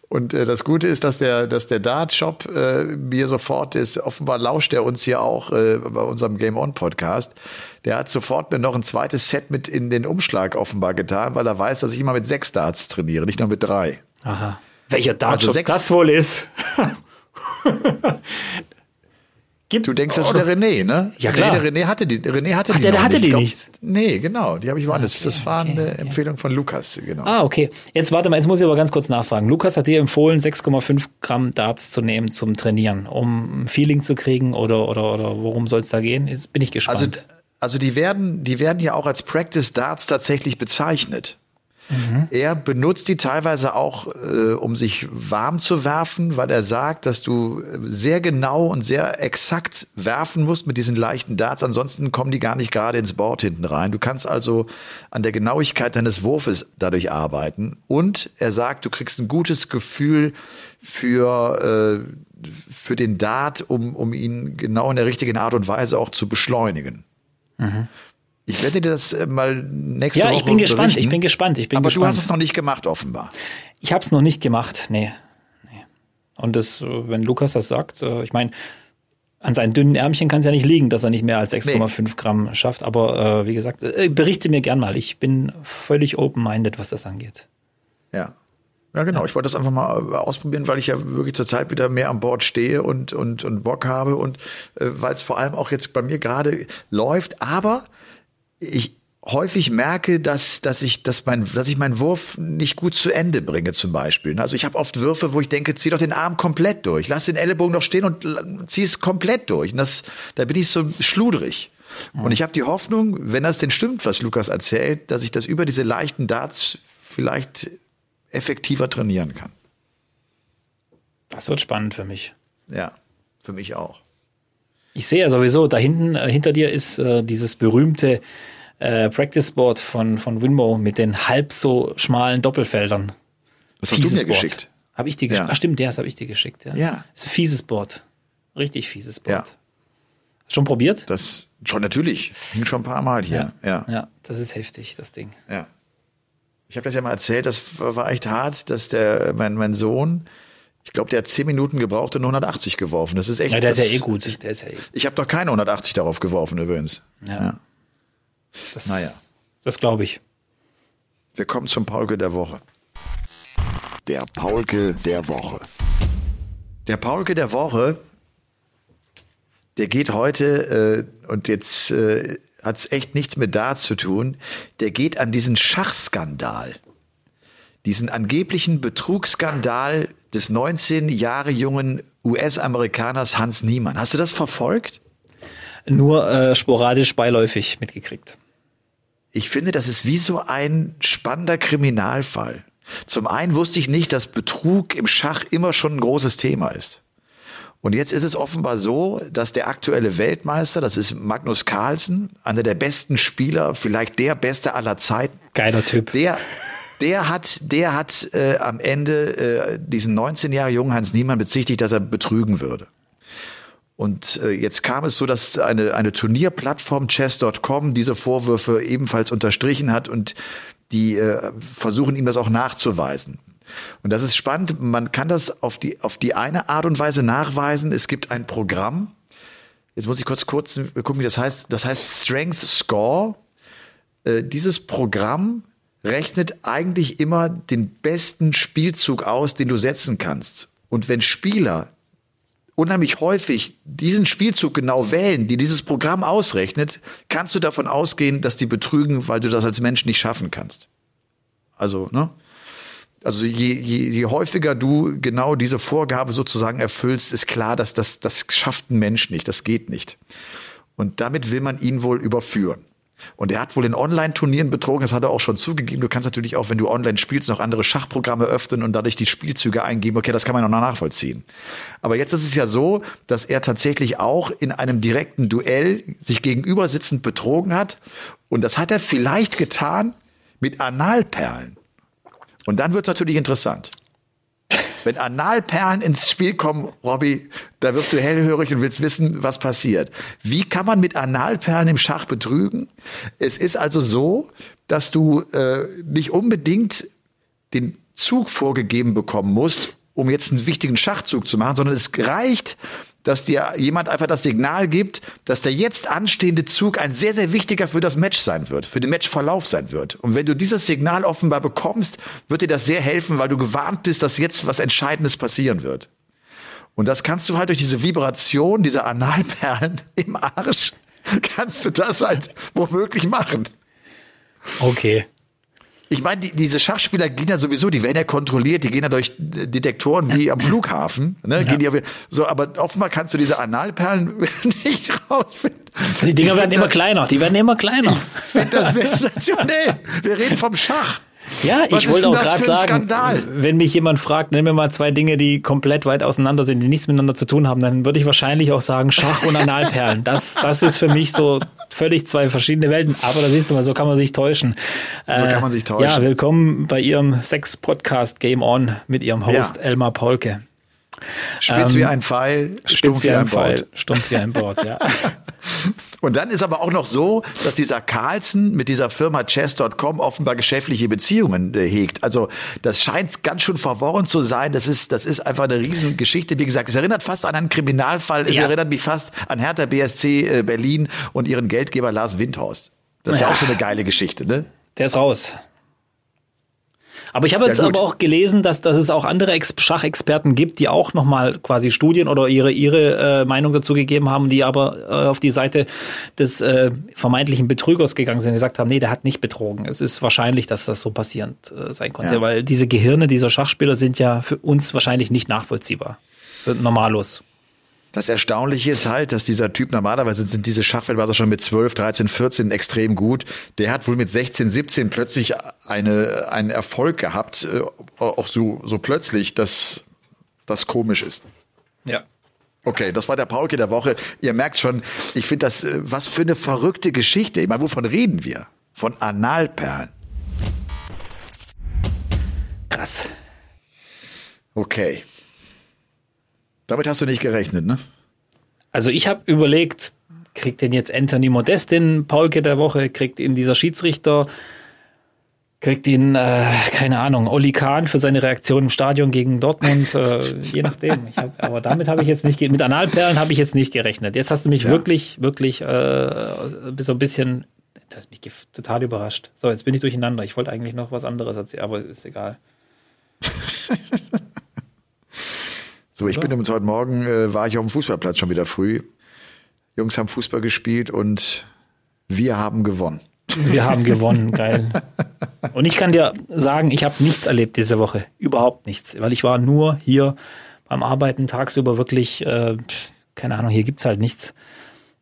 Und äh, das Gute ist, dass der, dass der Dart-Shop äh, mir sofort ist, offenbar lauscht er uns hier auch äh, bei unserem Game On Podcast. Der hat sofort mir noch ein zweites Set mit in den Umschlag offenbar getan, weil er weiß, dass ich immer mit sechs Darts trainiere, nicht nur mit drei. Aha. Welcher Dartshop sechs- das wohl ist? Gibt, Du denkst, das ist der René, ne? Ja, klar. Nee, der René hatte die. René hatte Ach, die der- der hatte nicht. die glaub- nicht. Nee, genau. Die habe ich woanders. Okay, das war okay, eine okay. Empfehlung von Lukas, genau. Ah, okay. Jetzt warte mal, jetzt muss ich aber ganz kurz nachfragen. Lukas hat dir empfohlen, 6,5 Gramm Darts zu nehmen zum Trainieren, um ein Feeling zu kriegen oder, oder, oder worum soll es da gehen? Jetzt bin ich gespannt. Also, also die werden, die werden ja auch als Practice Darts tatsächlich bezeichnet. Er benutzt die teilweise auch, äh, um sich warm zu werfen, weil er sagt, dass du sehr genau und sehr exakt werfen musst mit diesen leichten Darts. Ansonsten kommen die gar nicht gerade ins Board hinten rein. Du kannst also an der Genauigkeit deines Wurfes dadurch arbeiten. Und er sagt, du kriegst ein gutes Gefühl für, äh, für den Dart, um, um ihn genau in der richtigen Art und Weise auch zu beschleunigen. Ich werde dir das äh, mal nächste ja, Woche ich bin gespannt, berichten. ich bin gespannt, ich bin Aber gespannt. du hast es noch nicht gemacht, offenbar. Ich habe es noch nicht gemacht, nee. nee. Und das, äh, wenn Lukas das sagt, äh, ich meine, an seinen dünnen Ärmchen kann es ja nicht liegen, dass er nicht mehr als 6,5 Gramm schafft. Aber äh, wie gesagt, äh, berichte mir gern mal. Ich bin völlig open-minded, was das angeht. Ja. Ja, genau. Ich wollte das einfach mal ausprobieren, weil ich ja wirklich zurzeit wieder mehr an Bord stehe und, und, und Bock habe und äh, weil es vor allem auch jetzt bei mir gerade läuft. Aber ich häufig merke, dass, dass, ich, dass, mein, dass ich meinen Wurf nicht gut zu Ende bringe, zum Beispiel. Also ich habe oft Würfe, wo ich denke, zieh doch den Arm komplett durch. Lass den Ellenbogen noch stehen und zieh es komplett durch. Und das, da bin ich so schludrig. Und ich habe die Hoffnung, wenn das denn stimmt, was Lukas erzählt, dass ich das über diese leichten Darts vielleicht effektiver trainieren kann. Das wird spannend für mich. Ja, für mich auch. Ich sehe ja sowieso, da hinten, äh, hinter dir ist äh, dieses berühmte äh, Practice Board von, von Winmo mit den halb so schmalen Doppelfeldern. Das hast du mir geschickt. Habe ich dir geschickt? Ja. Ach stimmt, das habe ich dir geschickt. Ja. Ja. Ist ein fieses Board. Richtig fieses Board. Ja. Schon probiert? Das schon natürlich. Hing schon ein paar Mal hier. Ja. ja. Ja, das ist heftig, das Ding. Ich habe das ja mal erzählt, das war echt hart, dass der, mein, mein Sohn, ich glaube, der hat zehn Minuten gebraucht und 180 geworfen. Das ist echt. Ja, der ist das, ja eh gut. Der ist ja eh. Ich habe doch keine 180 darauf geworfen übrigens. Ja. Das, Naja. Das glaube ich. Wir kommen zum Paulke der Woche. Der Paulke der Woche. Der Paulke der Woche, der geht heute, äh, und jetzt äh, hat es echt nichts mit Darts zu tun, der geht an diesen Schachskandal. Diesen angeblichen Betrugsskandal des 19 Jahre jungen US-Amerikaners Hans Niemann. Hast du das verfolgt? Nur äh, sporadisch beiläufig mitgekriegt. Ich finde, das ist wie so ein spannender Kriminalfall. Zum einen wusste ich nicht, dass Betrug im Schach immer schon ein großes Thema ist. Und jetzt ist es offenbar so, dass der aktuelle Weltmeister, das ist Magnus Carlsen, einer der besten Spieler, vielleicht der beste aller Zeiten, Geiler Typ. der, der hat, der hat äh, am Ende äh, diesen 19 Jahre jungen Hans Niemann bezichtigt, dass er betrügen würde. Und äh, jetzt kam es so, dass eine, eine Turnierplattform chess.com diese Vorwürfe ebenfalls unterstrichen hat und die äh, versuchen ihm das auch nachzuweisen. Und das ist spannend. Man kann das auf die, auf die eine Art und Weise nachweisen. Es gibt ein Programm. Jetzt muss ich kurz, kurz gucken, wie das heißt. Das heißt Strength Score. Äh, dieses Programm rechnet eigentlich immer den besten Spielzug aus, den du setzen kannst. Und wenn Spieler unheimlich häufig diesen Spielzug genau wählen, die dieses Programm ausrechnet, kannst du davon ausgehen, dass die betrügen, weil du das als Mensch nicht schaffen kannst. Also, ne? Also je, je, je häufiger du genau diese Vorgabe sozusagen erfüllst, ist klar, dass das, das schafft ein Mensch nicht, das geht nicht. Und damit will man ihn wohl überführen. Und er hat wohl in Online-Turnieren betrogen, das hat er auch schon zugegeben. Du kannst natürlich auch, wenn du online spielst, noch andere Schachprogramme öffnen und dadurch die Spielzüge eingeben. Okay, das kann man noch nachvollziehen. Aber jetzt ist es ja so, dass er tatsächlich auch in einem direkten Duell sich gegenüber sitzend betrogen hat. Und das hat er vielleicht getan mit Analperlen. Und dann wird es natürlich interessant. Wenn Analperlen ins Spiel kommen, Robby, da wirst du hellhörig und willst wissen, was passiert. Wie kann man mit Analperlen im Schach betrügen? Es ist also so, dass du äh, nicht unbedingt den Zug vorgegeben bekommen musst, um jetzt einen wichtigen Schachzug zu machen, sondern es reicht, dass dir jemand einfach das Signal gibt, dass der jetzt anstehende Zug ein sehr, sehr wichtiger für das Match sein wird, für den Matchverlauf sein wird. Und wenn du dieses Signal offenbar bekommst, wird dir das sehr helfen, weil du gewarnt bist, dass jetzt was Entscheidendes passieren wird. Und das kannst du halt durch diese Vibration dieser Analperlen im Arsch, kannst du das halt womöglich machen. Okay. Ich meine, die, diese Schachspieler gehen ja sowieso, die werden ja kontrolliert, die gehen ja durch Detektoren wie am Flughafen. Ne? Gehen die auf, so, aber offenbar kannst du diese Analperlen nicht rausfinden. Die Dinger werden immer kleiner, die werden immer kleiner. Ich finde das sensationell. Wir reden vom Schach. Ja, Was ich wollte auch gerade sagen, Skandal? wenn mich jemand fragt, nenn mir mal zwei Dinge, die komplett weit auseinander sind, die nichts miteinander zu tun haben, dann würde ich wahrscheinlich auch sagen Schach und Analperlen. Das, das ist für mich so völlig zwei verschiedene Welten. Aber da siehst du mal, so kann man sich täuschen. So kann man sich täuschen. Ja, willkommen bei Ihrem Sex-Podcast Game On mit Ihrem Host Ja. Elmar Paulke. Spitz wie ein Pfeil, stumpf wie ein Pfeil, Bord. stumpf wie ein Bord, ja. Und dann ist aber auch noch so, dass dieser Carlsen mit dieser Firma Chess.com offenbar geschäftliche Beziehungen äh, hegt. Also das scheint ganz schön verworren zu sein. Das ist, das ist einfach eine Riesengeschichte. Wie gesagt, es erinnert fast an einen Kriminalfall. Es Ja. erinnert mich fast an Hertha BSC äh, Berlin und ihren Geldgeber Lars Windhorst. Das ist ja, Ja. auch so eine geile Geschichte, ne? Der ist raus. Aber ich habe jetzt Ja, aber auch gelesen, dass, dass es auch andere Ex Schachexperten gibt, die auch nochmal quasi Studien oder ihre, ihre äh, Meinung dazu gegeben haben, die aber äh, auf die Seite des äh, vermeintlichen Betrügers gegangen sind und gesagt haben, nee, der hat nicht betrogen. Es ist wahrscheinlich, dass das so passierend äh, sein konnte, Ja. weil diese Gehirne dieser Schachspieler sind ja für uns wahrscheinlich nicht nachvollziehbar. Normalos. Das Erstaunliche ist halt, dass dieser Typ, normalerweise sind diese Schachweltmeister schon mit 12, 13, 14 extrem gut. Der hat wohl mit 16, 17 plötzlich eine, einen Erfolg gehabt, äh, auch so, so plötzlich, dass das komisch ist. Ja. Okay, das war der Paulke der Woche. Ihr merkt schon, ich finde das, äh, was für eine verrückte Geschichte. Ich meine, wovon reden wir? Von Analperlen. Krass. Okay. Damit hast du nicht gerechnet, ne? Also ich habe überlegt, kriegt denn jetzt Anthony Modest den Paulke der Woche, kriegt ihn dieser Schiedsrichter, kriegt ihn, äh, keine Ahnung, Oli Kahn für seine Reaktion im Stadion gegen Dortmund, äh, je nachdem. Hab, aber damit habe ich jetzt nicht, mit Analperlen habe ich jetzt nicht gerechnet. Jetzt hast du mich Ja. wirklich, wirklich äh, so ein bisschen, du hast mich total überrascht. So, jetzt bin ich durcheinander. Ich wollte eigentlich noch was anderes erzählen, aber ist egal. So, ich bin übrigens heute Morgen, äh, war ich auf dem Fußballplatz schon wieder früh. Jungs haben Fußball gespielt und wir haben gewonnen. Wir haben gewonnen, geil. Und ich kann dir sagen, ich habe nichts erlebt diese Woche. Überhaupt nichts. Weil ich war nur hier beim Arbeiten tagsüber wirklich, äh, keine Ahnung, hier gibt's halt nichts.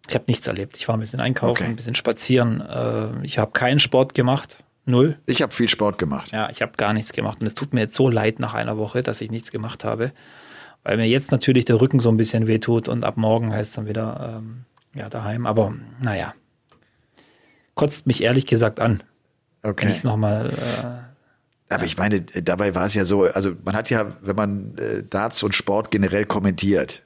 Ich habe nichts erlebt. Ich war ein bisschen einkaufen, Okay. ein bisschen spazieren. Äh, ich habe keinen Sport gemacht. Null. Ich habe viel Sport gemacht. Ja, ich habe gar nichts gemacht. Und es tut mir jetzt so leid nach einer Woche, dass ich nichts gemacht habe. Weil mir jetzt natürlich der Rücken so ein bisschen wehtut und ab morgen heißt es dann wieder ähm, ja, daheim. Aber naja. Kotzt mich ehrlich gesagt an wenn Okay. ich es nochmal. Äh, Aber ich meine, dabei war es ja so, also man hat ja, wenn man äh, Darts und Sport generell kommentiert,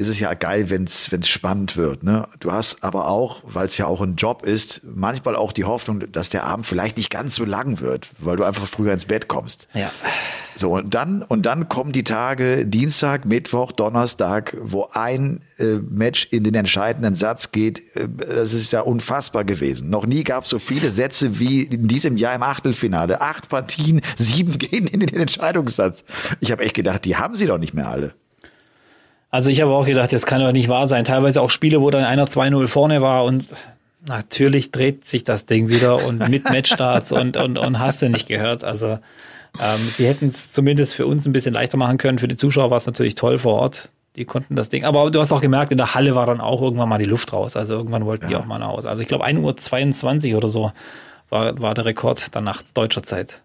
ist es ja geil, wenn es spannend wird. Ne? Du hast aber auch, weil es ja auch ein Job ist, manchmal auch die Hoffnung, dass der Abend vielleicht nicht ganz so lang wird, weil du einfach früher ins Bett kommst. ja. So, und dann, und dann kommen die Tage Dienstag, Mittwoch, Donnerstag, wo ein äh, Match in den entscheidenden Satz geht. Äh, das ist ja unfassbar gewesen. Noch nie gab es so viele Sätze wie in diesem Jahr im Achtelfinale. Acht Partien, sieben gehen in den Entscheidungssatz. Ich habe echt gedacht, die haben sie doch nicht mehr alle. Also ich habe auch gedacht, das kann doch nicht wahr sein. Teilweise auch Spiele, wo dann einer 2-0 vorne war und natürlich dreht sich das Ding wieder und mit Matchstarts und, und, und hast du nicht gehört. Also ähm, sie hätten es zumindest für uns ein bisschen leichter machen können. Für die Zuschauer war es natürlich toll vor Ort. Die konnten das Ding. Aber du hast auch gemerkt, in der Halle war dann auch irgendwann mal die Luft raus. Also irgendwann wollten ja. die auch mal nach Hause. Also ich glaube 1.22 Uhr oder so war, war der Rekord dann nach deutscher Zeit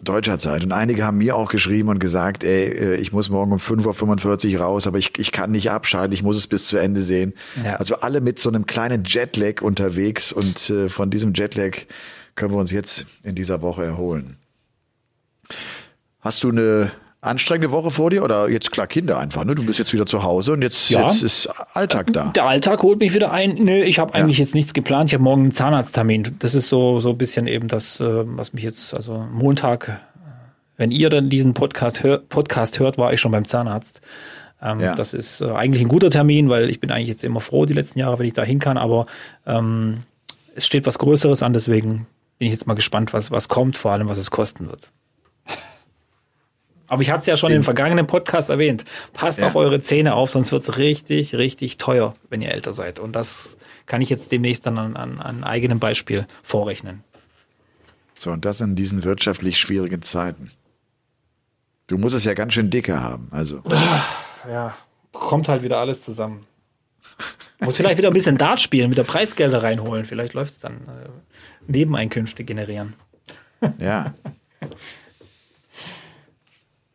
deutscher Zeit. Und einige haben mir auch geschrieben und gesagt, ey, äh, ich muss morgen um 5.45 Uhr raus, aber ich, ich kann nicht abschalten, ich muss es bis zu Ende sehen. Ja. Also alle mit so einem kleinen Jetlag unterwegs und äh, von diesem Jetlag können wir uns jetzt in dieser Woche erholen. Hast du eine anstrengende Woche vor dir oder jetzt klar Kinder einfach, ne? Du bist jetzt wieder zu Hause und jetzt, ja. jetzt ist Alltag da. Der Alltag holt mich wieder ein. Nee, ich habe eigentlich ja. jetzt nichts geplant. Ich habe morgen einen Zahnarzttermin. Das ist so so ein bisschen eben das, äh, was mich jetzt also Montag, wenn ihr dann diesen Podcast, hör, Podcast hört, war ich schon beim Zahnarzt. Ähm, ja. Das ist äh, eigentlich ein guter Termin, weil ich bin eigentlich jetzt immer froh die letzten Jahre, wenn ich da hin kann. Aber ähm, es steht was Größeres an, deswegen bin ich jetzt mal gespannt, was was kommt, vor allem was es kosten wird. Aber ich hatte es ja schon im vergangenen Podcast erwähnt. Passt ja. auf eure Zähne auf, sonst wird es richtig, richtig teuer, wenn ihr älter seid. Und das kann ich jetzt demnächst dann an, an, an eigenem Beispiel vorrechnen. So, und das in diesen wirtschaftlich schwierigen Zeiten. Du musst es ja ganz schön dicke haben. Also. Ja, kommt halt wieder alles zusammen. Muss vielleicht wieder ein bisschen Dart spielen, wieder Preisgelder reinholen. Vielleicht läuft es dann äh, Nebeneinkünfte generieren. Ja.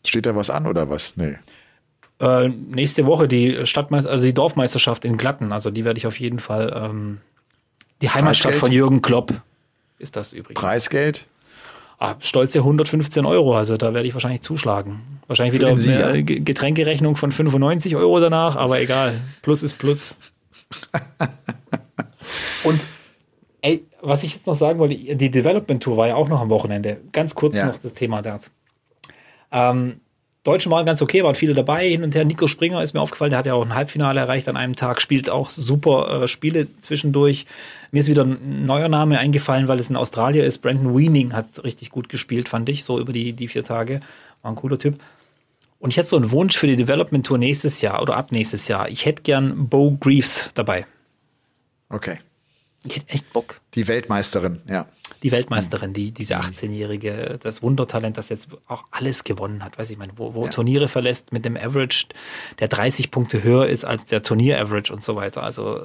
Steht da was an oder was? Nee. Äh, nächste Woche die Stadtmeister, also die Dorfmeisterschaft in Glatten. Also die werde ich auf jeden Fall. Ähm, die Heimatstadt Preisgeld? von Jürgen Klopp ist das übrigens. Preisgeld? Ah, stolze 115 Euro. Also da werde ich wahrscheinlich zuschlagen. Wahrscheinlich wieder eine Getränkerechnung von 95 Euro danach, aber egal. Plus ist Plus. Und ey, was ich jetzt noch sagen wollte, die Development Tour war ja auch noch am Wochenende. Ganz kurz ja. noch das Thema dort. Ähm, Deutschen waren ganz okay, waren viele dabei, hin und her. Nico Springer ist mir aufgefallen, der hat ja auch ein Halbfinale erreicht an einem Tag, spielt auch super äh, Spiele zwischendurch. Mir ist wieder ein neuer Name eingefallen, weil es ein Australier ist. Brandon Weening hat richtig gut gespielt, fand ich, so über die, die vier Tage. War ein cooler Typ. Und ich hätte so einen Wunsch für die Development Tour nächstes Jahr oder ab nächstes Jahr. Ich hätte gern Bo Greaves dabei. Okay. Ich hätte echt Bock. Die Weltmeisterin, ja. Die Weltmeisterin, die, diese 18-jährige, das Wundertalent, das jetzt auch alles gewonnen hat. Weiß ich, meine, wo, wo ja. Turniere verlässt mit dem Average, der 30 Punkte höher ist als der Turnier-Average und so weiter. Also, äh,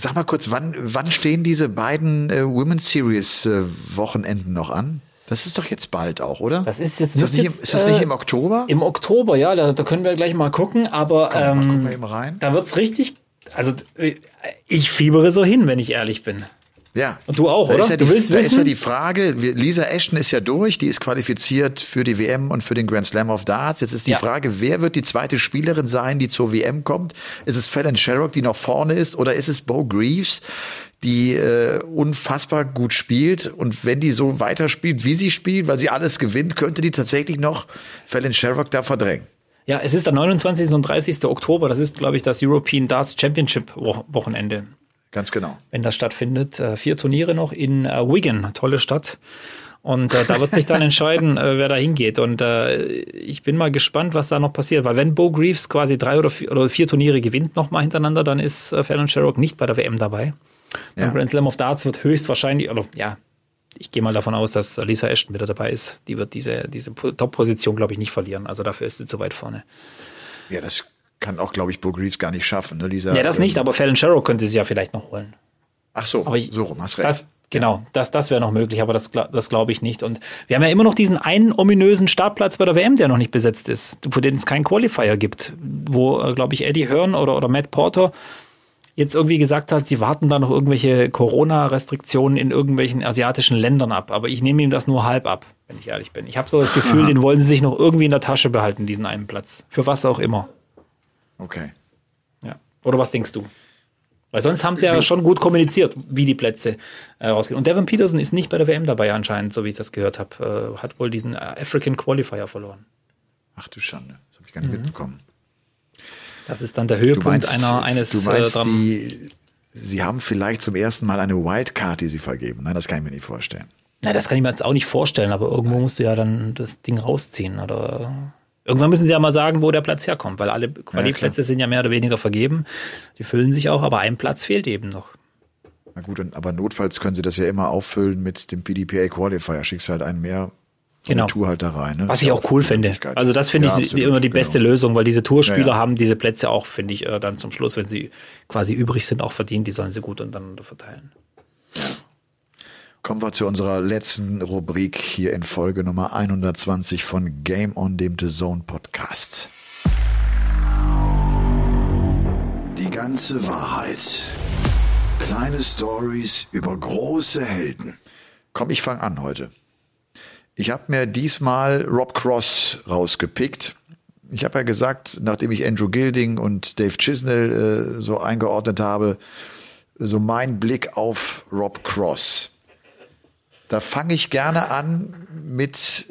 Sag mal kurz, wann, wann stehen diese beiden äh, Women's Series äh, Wochenenden noch an? Das ist doch jetzt bald auch, oder? Das ist jetzt. Ist das, nicht, jetzt, im, ist das nicht im Oktober? Im Oktober, ja. Da, da können wir gleich mal gucken. Aber ähm, mal da wird's richtig. Also ich fiebere so hin, wenn ich ehrlich bin. Ja. Und du auch, oder? Ist ja du willst da wissen? ist ja die Frage, Lisa Ashton ist ja durch, die ist qualifiziert für die WM und für den Grand Slam of Darts. Jetzt ist die ja. Frage, wer wird die zweite Spielerin sein, die zur WM kommt? Ist es Fallon Sherrock, die noch vorne ist, oder ist es Bo Greaves, die äh, unfassbar gut spielt? Und wenn die so weiterspielt, wie sie spielt, weil sie alles gewinnt, könnte die tatsächlich noch Fallon Sherrock da verdrängen? Ja, es ist der 29. und 30. Oktober. Das ist, glaube ich, das European Darts Championship Wochenende. Ganz genau. Wenn das stattfindet. Äh, vier Turniere noch in äh, Wigan, tolle Stadt. Und äh, da wird sich dann entscheiden, äh, wer da hingeht. Und äh, ich bin mal gespannt, was da noch passiert. Weil wenn Bo Greaves quasi drei oder vier, oder vier Turniere gewinnt nochmal hintereinander, dann ist äh, Fallon Sherrock nicht bei der WM dabei. Ja. Grand Slam of Darts wird höchstwahrscheinlich, oder ja, ich gehe mal davon aus, dass Lisa Ashton wieder dabei ist. Die wird diese, diese Top-Position, glaube ich, nicht verlieren. Also dafür ist sie zu weit vorne. Ja, das kann auch, glaube ich, Bo Greaves gar nicht schaffen. Ne? Lisa, ja, das ähm, nicht, aber Fallon Sherrow könnte sie ja vielleicht noch holen. Ach so, aber ich, so rum, hast recht. Das, genau, ja. das, das wäre noch möglich, aber das, das glaube ich nicht. Und wir haben ja immer noch diesen einen ominösen Startplatz bei der WM, der noch nicht besetzt ist, für den es keinen Qualifier gibt, wo, äh, glaube ich, Eddie Hearn oder, oder Matt Porter jetzt irgendwie gesagt hat, sie warten da noch irgendwelche Corona-Restriktionen in irgendwelchen asiatischen Ländern ab. Aber ich nehme ihm das nur halb ab, wenn ich ehrlich bin. Ich habe so das Gefühl, den wollen sie sich noch irgendwie in der Tasche behalten, diesen einen Platz. Für was auch immer. Okay. Ja. Oder was denkst du? Weil sonst haben sie ja schon gut kommuniziert, wie die Plätze äh, rausgehen. Und Devin Peterson ist nicht bei der WM dabei anscheinend, so wie ich das gehört habe. Äh, hat wohl diesen äh, African Qualifier verloren. Ach du Schande, das habe ich gar nicht mhm. mitbekommen. Das ist dann der Höhepunkt meinst, einer, eines. Du meinst, äh, die, sie haben vielleicht zum ersten Mal eine Wildcard, die sie vergeben. Nein, das kann ich mir nicht vorstellen. Na, das kann ich mir jetzt auch nicht vorstellen, aber irgendwo musst du ja dann das Ding rausziehen oder Irgendwann müssen sie ja mal sagen, wo der Platz herkommt, weil alle Quali-Plätze sind ja mehr oder weniger vergeben. Die füllen sich auch, aber ein Platz fehlt eben noch. Na gut, aber notfalls können sie das ja immer auffüllen mit dem PDPA Qualifier. Schickst halt einen mehr genau. Tour halt da rein. Ne? Was ich auch cool finde. Also das finde ja, ich absolut, immer die beste genau. Lösung, weil diese Tourspieler ja, ja. haben diese Plätze auch, finde ich, äh, dann zum Schluss, wenn sie quasi übrig sind, auch verdient. Die sollen sie gut untereinander verteilen. Kommen wir zu unserer letzten Rubrik hier in Folge Nummer 120 von Game on dem The Zone Podcast. Die ganze Wahrheit. Kleine Stories über große Helden. Komm, ich fange an heute. Ich habe mir diesmal Rob Cross rausgepickt. Ich habe ja gesagt, nachdem ich Andrew Gilding und Dave Chisnell äh, so eingeordnet habe, so mein Blick auf Rob Cross. Da fange ich gerne an mit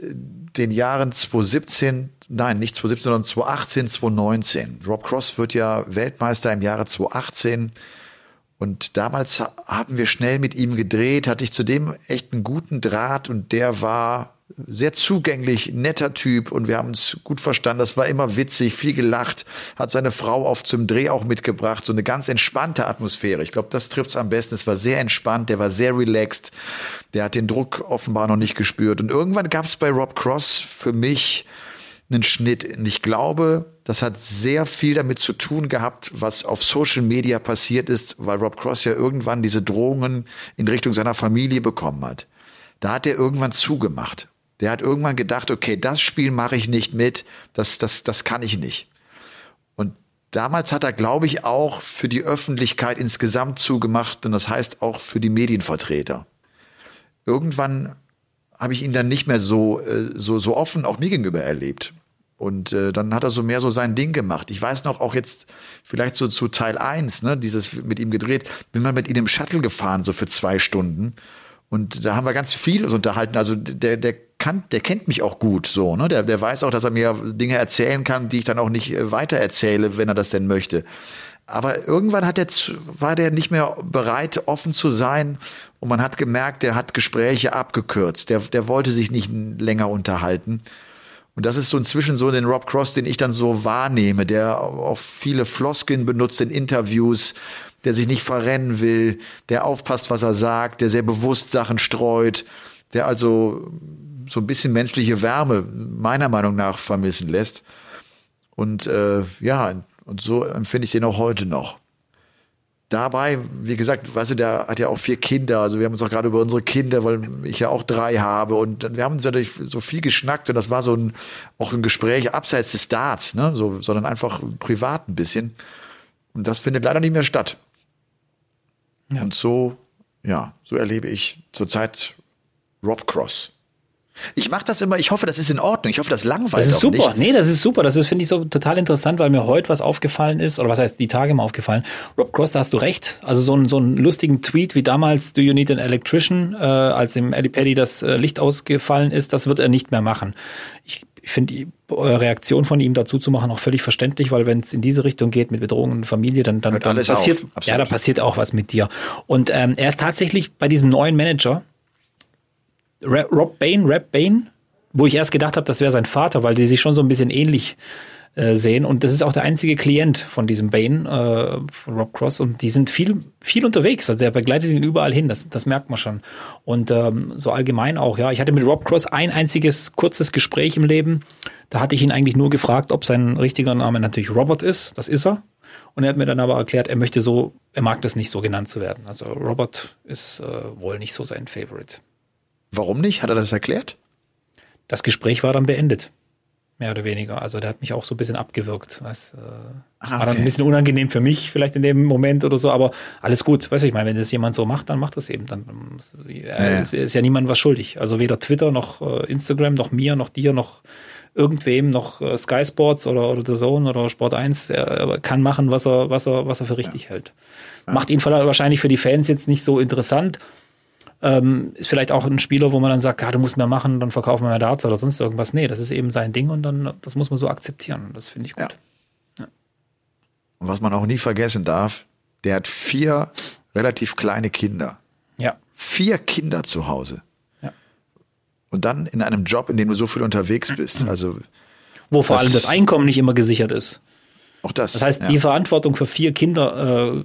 den Jahren 2017, nein, nicht 2017, sondern 2018, 2019. Rob Cross wird ja Weltmeister im Jahre 2018. Und damals haben wir schnell mit ihm gedreht, hatte ich zudem echt einen guten Draht und der war sehr zugänglich, netter Typ und wir haben uns gut verstanden. Das war immer witzig, viel gelacht, hat seine Frau auf zum Dreh auch mitgebracht, so eine ganz entspannte Atmosphäre. Ich glaube, das trifft es am besten. Es war sehr entspannt, der war sehr relaxed, der hat den Druck offenbar noch nicht gespürt. Und irgendwann gab es bei Rob Cross für mich einen Schnitt. Und ich glaube, das hat sehr viel damit zu tun gehabt, was auf Social Media passiert ist, weil Rob Cross ja irgendwann diese Drohungen in Richtung seiner Familie bekommen hat. Da hat er irgendwann zugemacht. Der hat irgendwann gedacht, okay, das Spiel mache ich nicht mit, das, das, das kann ich nicht. Und damals hat er, glaube ich, auch für die Öffentlichkeit insgesamt zugemacht und das heißt auch für die Medienvertreter. Irgendwann habe ich ihn dann nicht mehr so, äh, so, so offen auch mir gegenüber erlebt. Und äh, dann hat er so mehr so sein Ding gemacht. Ich weiß noch auch jetzt vielleicht so zu Teil eins, ne, dieses mit ihm gedreht, bin mal mit ihm im Shuttle gefahren, so für zwei Stunden. Und da haben wir ganz viel unterhalten. Also der, der kann, der kennt mich auch gut so, ne? Der, der weiß auch, dass er mir Dinge erzählen kann, die ich dann auch nicht äh, weiter erzähle, wenn er das denn möchte. Aber irgendwann hat er, war der nicht mehr bereit, offen zu sein. Und man hat gemerkt, der hat Gespräche abgekürzt. Der, der wollte sich nicht länger unterhalten. Und das ist so inzwischen so den Rob Cross, den ich dann so wahrnehme, der auch viele Floskeln benutzt in Interviews, der sich nicht verrennen will, der aufpasst, was er sagt, der sehr bewusst Sachen streut, der also so ein bisschen menschliche Wärme meiner Meinung nach vermissen lässt. Und äh, ja, und so empfinde ich den auch heute noch. Dabei, wie gesagt, weißt du, der hat ja auch vier Kinder. Also wir haben uns auch gerade über unsere Kinder, weil ich ja auch drei habe. Und wir haben uns natürlich so viel geschnackt und das war so ein, auch ein Gespräch abseits des Darts, ne? so, sondern einfach privat ein bisschen. Und das findet leider nicht mehr statt. Ja. Und so, ja, so erlebe ich zurzeit Rob Cross. Ich mache das immer, ich hoffe, das ist in Ordnung. Ich hoffe, das langweilt Das ist super. Nicht. Nee, das ist super. Das ist, finde ich, so total interessant, weil mir heute was aufgefallen ist, oder was heißt die Tage mal aufgefallen. Rob Cross, da hast du recht. Also so, ein, so einen lustigen Tweet wie damals, Do you need an electrician, äh, als im Eddie Paddy das äh, Licht ausgefallen ist, das wird er nicht mehr machen. Ich, ich finde die äh, Reaktion von ihm dazu zu machen auch völlig verständlich, weil wenn es in diese Richtung geht mit Bedrohungen Familie, dann, dann, dann passiert, ja, da passiert auch was mit dir. Und ähm, er ist tatsächlich bei diesem neuen Manager, Rob Bain, Rap Bain, wo ich erst gedacht habe, das wäre sein Vater, weil die sich schon so ein bisschen ähnlich äh, sehen. Und das ist auch der einzige Klient von diesem Bain, äh, von Rob Cross. Und die sind viel, viel unterwegs. Also der begleitet ihn überall hin, das, das merkt man schon. Und ähm, so allgemein auch, ja. Ich hatte mit Rob Cross ein einziges kurzes Gespräch im Leben. Da hatte ich ihn eigentlich nur gefragt, ob sein richtiger Name natürlich Robert ist. Das ist er. Und er hat mir dann aber erklärt, er möchte so, er mag das nicht so genannt zu werden. Also Robert ist äh, wohl nicht so sein Favorite. Warum nicht? Hat er das erklärt? Das Gespräch war dann beendet. Mehr oder weniger. Also der hat mich auch so ein bisschen abgewirkt. Was, äh, ah, okay. War dann ein bisschen unangenehm für mich, vielleicht in dem Moment oder so, aber alles gut. Weiß ich meine, wenn das jemand so macht, dann macht das eben. Dann äh, ja. Ist, ist, ja niemand was schuldig. Also weder Twitter noch äh, Instagram, noch mir, noch dir, noch irgendwem, noch äh, Sky Sports oder, oder The Zone oder Sport 1. Er kann machen, was er, was er, was er für richtig ja. hält. Macht ihn wahrscheinlich für die Fans jetzt nicht so interessant ähm, ist vielleicht auch ein Spieler, wo man dann sagt, ja, du musst mehr machen, dann verkaufen wir mehr Darts oder sonst irgendwas. Nee, das ist eben sein Ding und dann, das muss man so akzeptieren. Das finde ich gut. Ja. Ja. Und was man auch nie vergessen darf, der hat vier relativ kleine Kinder. Ja. Vier Kinder zu Hause. Ja. Und dann in einem Job, in dem du so viel unterwegs bist. Also wo vor allem das Einkommen nicht immer gesichert ist. Auch das. Das heißt, ja. die Verantwortung für vier Kinder äh,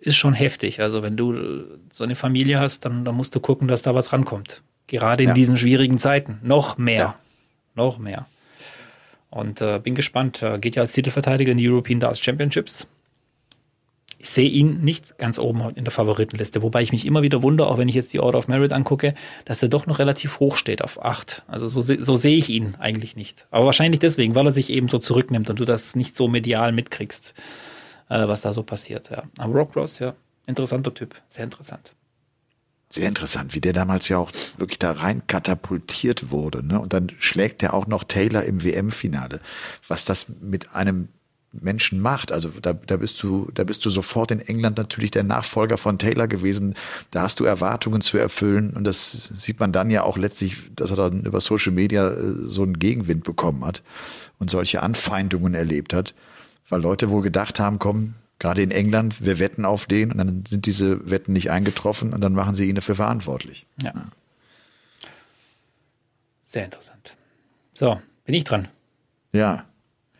ist schon heftig. Also wenn du äh, so eine Familie hast, dann, dann musst du gucken, dass da was rankommt. Gerade in Ja. diesen schwierigen Zeiten. Noch mehr. Ja. Noch mehr. Und äh, bin gespannt. Äh, geht ja als Titelverteidiger in die European Darts Championships. Ich sehe ihn nicht ganz oben in der Favoritenliste, wobei ich mich immer wieder wundere, auch wenn ich jetzt die Order of Merit angucke, dass er doch noch relativ hoch steht auf 8. Also so, so sehe ich ihn eigentlich nicht. Aber wahrscheinlich deswegen, weil er sich eben so zurücknimmt und du das nicht so medial mitkriegst, äh, was da so passiert. Ja. Aber Rob Ross, ja, interessanter Typ, sehr interessant. Sehr interessant, wie der damals ja auch wirklich da rein katapultiert wurde. Ne? Und dann schlägt er auch noch Taylor im WM-Finale. Was das mit einem Menschen macht. Also da, da bist du, da bist du sofort in England natürlich der Nachfolger von Taylor gewesen. Da hast du Erwartungen zu erfüllen und das sieht man dann ja auch letztlich, dass er dann über Social Media äh, so einen Gegenwind bekommen hat und solche Anfeindungen erlebt hat, weil Leute wohl gedacht haben, komm, gerade in England, wir wetten auf den und dann sind diese Wetten nicht eingetroffen und dann machen sie ihn dafür verantwortlich. Ja. Sehr interessant. So, bin ich dran. Ja.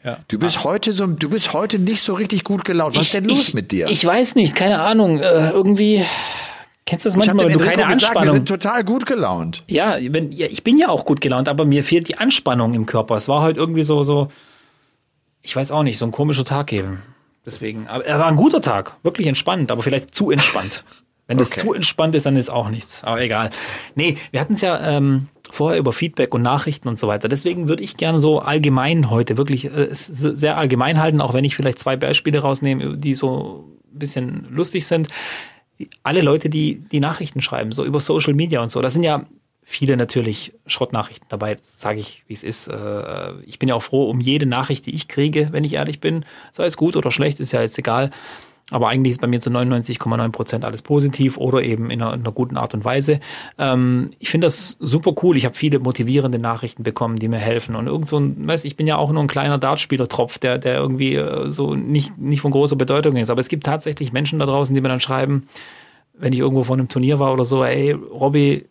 Ja. Du bist heute so, du bist heute nicht so richtig gut gelaunt. Was ist denn los ich, mit dir? Ich weiß nicht, keine Ahnung. Äh, irgendwie kennst du das Ich manchmal, dem wenn du keine gesagt, wir Anspannung. sind total gut gelaunt. Ja, wenn, ja, ich bin ja auch gut gelaunt, aber mir fehlt die Anspannung im Körper. Es war halt irgendwie so, so, ich weiß auch nicht, so ein komischer Tag eben. Deswegen, aber er war ein guter Tag, wirklich entspannt, aber vielleicht zu entspannt. Wenn das Okay. zu entspannt ist, dann ist auch nichts. Aber egal. Nee, wir hatten es ja ähm, vorher über Feedback und Nachrichten und so weiter. Deswegen würde ich gerne so allgemein heute wirklich äh, sehr allgemein halten, auch wenn ich vielleicht zwei Beispiele rausnehme, die so ein bisschen lustig sind. Alle Leute, die die Nachrichten schreiben, so über Social Media und so, das sind ja viele natürlich Schrottnachrichten dabei, sage ich, wie es ist. Äh, Ich bin ja auch froh um jede Nachricht, die ich kriege, wenn ich ehrlich bin. Sei es gut oder schlecht, ist ja jetzt egal. Aber eigentlich ist bei mir zu 99,9 Prozent alles positiv oder eben in einer, in einer guten Art und Weise. Ähm, ich finde das super cool. Ich habe viele motivierende Nachrichten bekommen, die mir helfen. Und irgend so ein, weißt, ich bin ja auch nur ein kleiner Dartspielertropf, der, der irgendwie äh, so nicht, nicht von großer Bedeutung ist. Aber es gibt tatsächlich Menschen da draußen, die mir dann schreiben, wenn ich irgendwo vor einem Turnier war oder so, ey, Robby,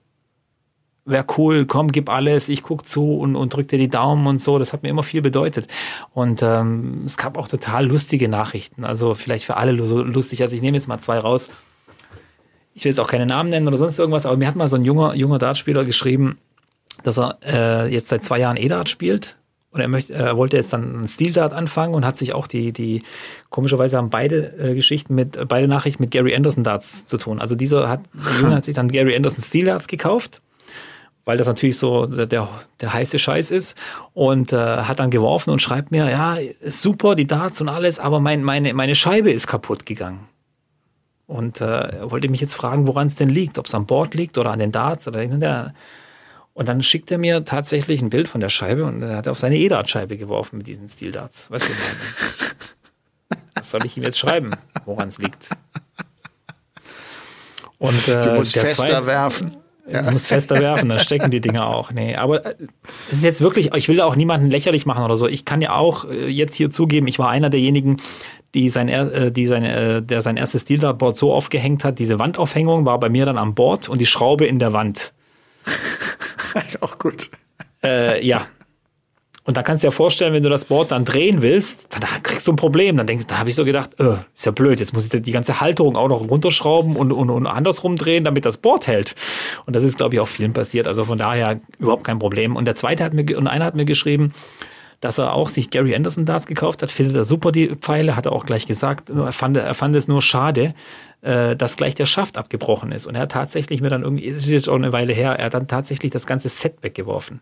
wäre cool, komm, gib alles, ich guck zu und, und drück dir die Daumen und so. Das hat mir immer viel bedeutet. Und ähm, es gab auch total lustige Nachrichten. Also vielleicht für alle so lustig. Also ich nehme jetzt mal zwei raus. Ich will jetzt auch keine Namen nennen oder sonst irgendwas, aber mir hat mal so ein junger, junger Dartspieler geschrieben, dass er äh, jetzt seit zwei Jahren E-Dart spielt. Und er möchte, er wollte jetzt dann einen Steel-Dart anfangen und hat sich auch die, die, komischerweise haben beide äh, Geschichten mit, beide Nachrichten mit Gary Anderson Darts zu tun. Also dieser hat, der Junge hat sich dann Gary Anderson Steel Darts gekauft weil das natürlich so der, der, heiße Scheiß ist und äh, hat dann geworfen und schreibt mir, ja, ist super, die Darts und alles, aber mein, meine, meine Scheibe ist kaputt gegangen. Und äh, er wollte mich jetzt fragen, woran es denn liegt, ob es am Board liegt oder an den Darts oder in der und dann schickt er mir tatsächlich ein Bild von der Scheibe und er hat auf seine E-Dart-Scheibe geworfen mit diesen Steel Darts. Weißt du, was soll ich ihm jetzt schreiben, woran es liegt? Und, äh, Du musst fester zweite- werfen. Du musst fester werfen, dann stecken die Dinger auch. Nee, aber äh, es ist jetzt wirklich, ich will da auch niemanden lächerlich machen oder so. Ich kann ja auch äh, jetzt hier zugeben, ich war einer derjenigen, die sein, äh, die sein, äh, der sein erstes Steel-Board so aufgehängt hat. Diese Wandaufhängung war bei mir dann am Board und die Schraube in der Wand. Auch gut. Äh, ja. Und da kannst du dir vorstellen, wenn du das Board dann drehen willst, dann kriegst du ein Problem. Dann denkst, da habe ich so gedacht, äh, ist ja blöd, jetzt muss ich die ganze Halterung auch noch runterschrauben und, und, und andersrum drehen, damit das Board hält. Und das ist, glaube ich, auch vielen passiert. Also von daher überhaupt kein Problem. Und der zweite hat mir, und einer hat mir geschrieben, dass er auch sich Gary Anderson Darts gekauft hat, findet er super die Pfeile, hat er auch gleich gesagt. Er fand, er fand es nur schade, äh, dass gleich der Schaft abgebrochen ist. Und er hat tatsächlich mir dann irgendwie, ist jetzt auch eine Weile her, er hat dann tatsächlich das ganze Set weggeworfen,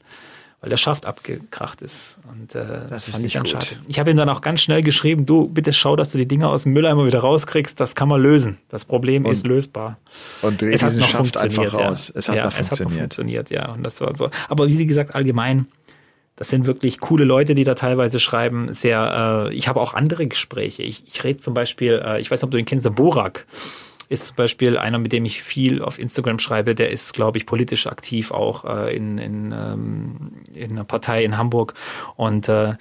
weil der Schaft abgekracht ist. Und äh, Das ist fand nicht ich dann gut. schade. Ich habe ihm dann auch ganz schnell geschrieben, du bitte schau, dass du die Dinger aus dem Mülleimer wieder rauskriegst. Das kann man lösen. Das Problem ist lösbar. Und dreh Es hat diesen Schaft einfach funktioniert, raus. Ja. Es hat ja, noch Es hat funktioniert. funktioniert, ja. Und das war so. Aber wie gesagt, allgemein, das sind wirklich coole Leute, die da teilweise schreiben. Sehr, äh, ich habe auch andere Gespräche. Ich, ich rede zum Beispiel, äh, ich weiß nicht, ob du ihn kennst, der Borak ist zum Beispiel einer, mit dem ich viel auf Instagram schreibe. Der ist, glaube ich, politisch aktiv auch äh, in, in, ähm, in einer Partei in Hamburg. Und äh,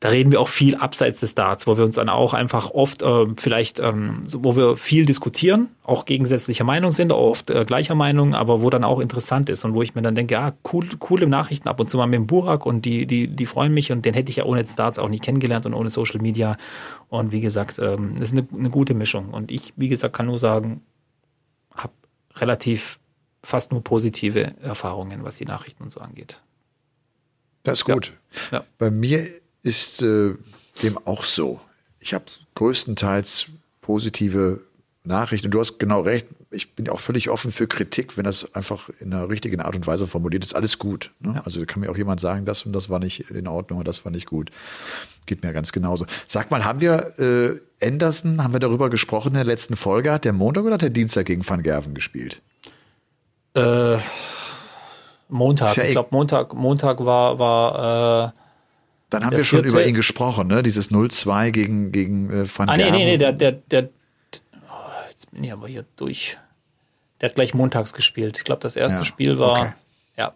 da reden wir auch viel abseits des Darts, wo wir uns dann auch einfach oft äh, vielleicht, ähm, wo wir viel diskutieren, auch gegensätzlicher Meinung sind, oft äh, gleicher Meinung, aber wo dann auch interessant ist und wo ich mir dann denke, ja, cool, coole Nachrichten ab und zu mal mit dem Burak und die, die, die freuen mich und den hätte ich ja ohne Darts auch nie kennengelernt und ohne Social Media. Und wie gesagt, ähm, das ist eine, eine gute Mischung. Und ich, wie gesagt, kann nur sagen, habe relativ fast nur positive Erfahrungen, was die Nachrichten und so angeht. Das ist gut. Ja. Ja. Bei mir ist äh, dem auch so. Ich habe größtenteils positive Nachrichten. Und du hast genau recht. Ich bin auch völlig offen für Kritik, wenn das einfach in einer richtigen Art und Weise formuliert ist. Alles gut. Ne? Ja. Also kann mir auch jemand sagen, das und das war nicht in Ordnung und das war nicht gut. Geht mir ganz genauso. Sag mal, haben wir äh, Anderson, haben wir darüber gesprochen in der letzten Folge? Hat der Montag oder hat der Dienstag gegen Van Gerven gespielt? Äh, Montag. Ja ich glaube, Montag, Montag war, war äh, Dann haben Der wir schon vierte- über ihn gesprochen, ne? Dieses 0-2 gegen, gegen äh, Van Ah, nee, nee, nee, der, der, der, oh, jetzt bin ich aber hier durch. Der hat gleich montags gespielt. Ich glaube, das erste Ja, Spiel war, okay. ja,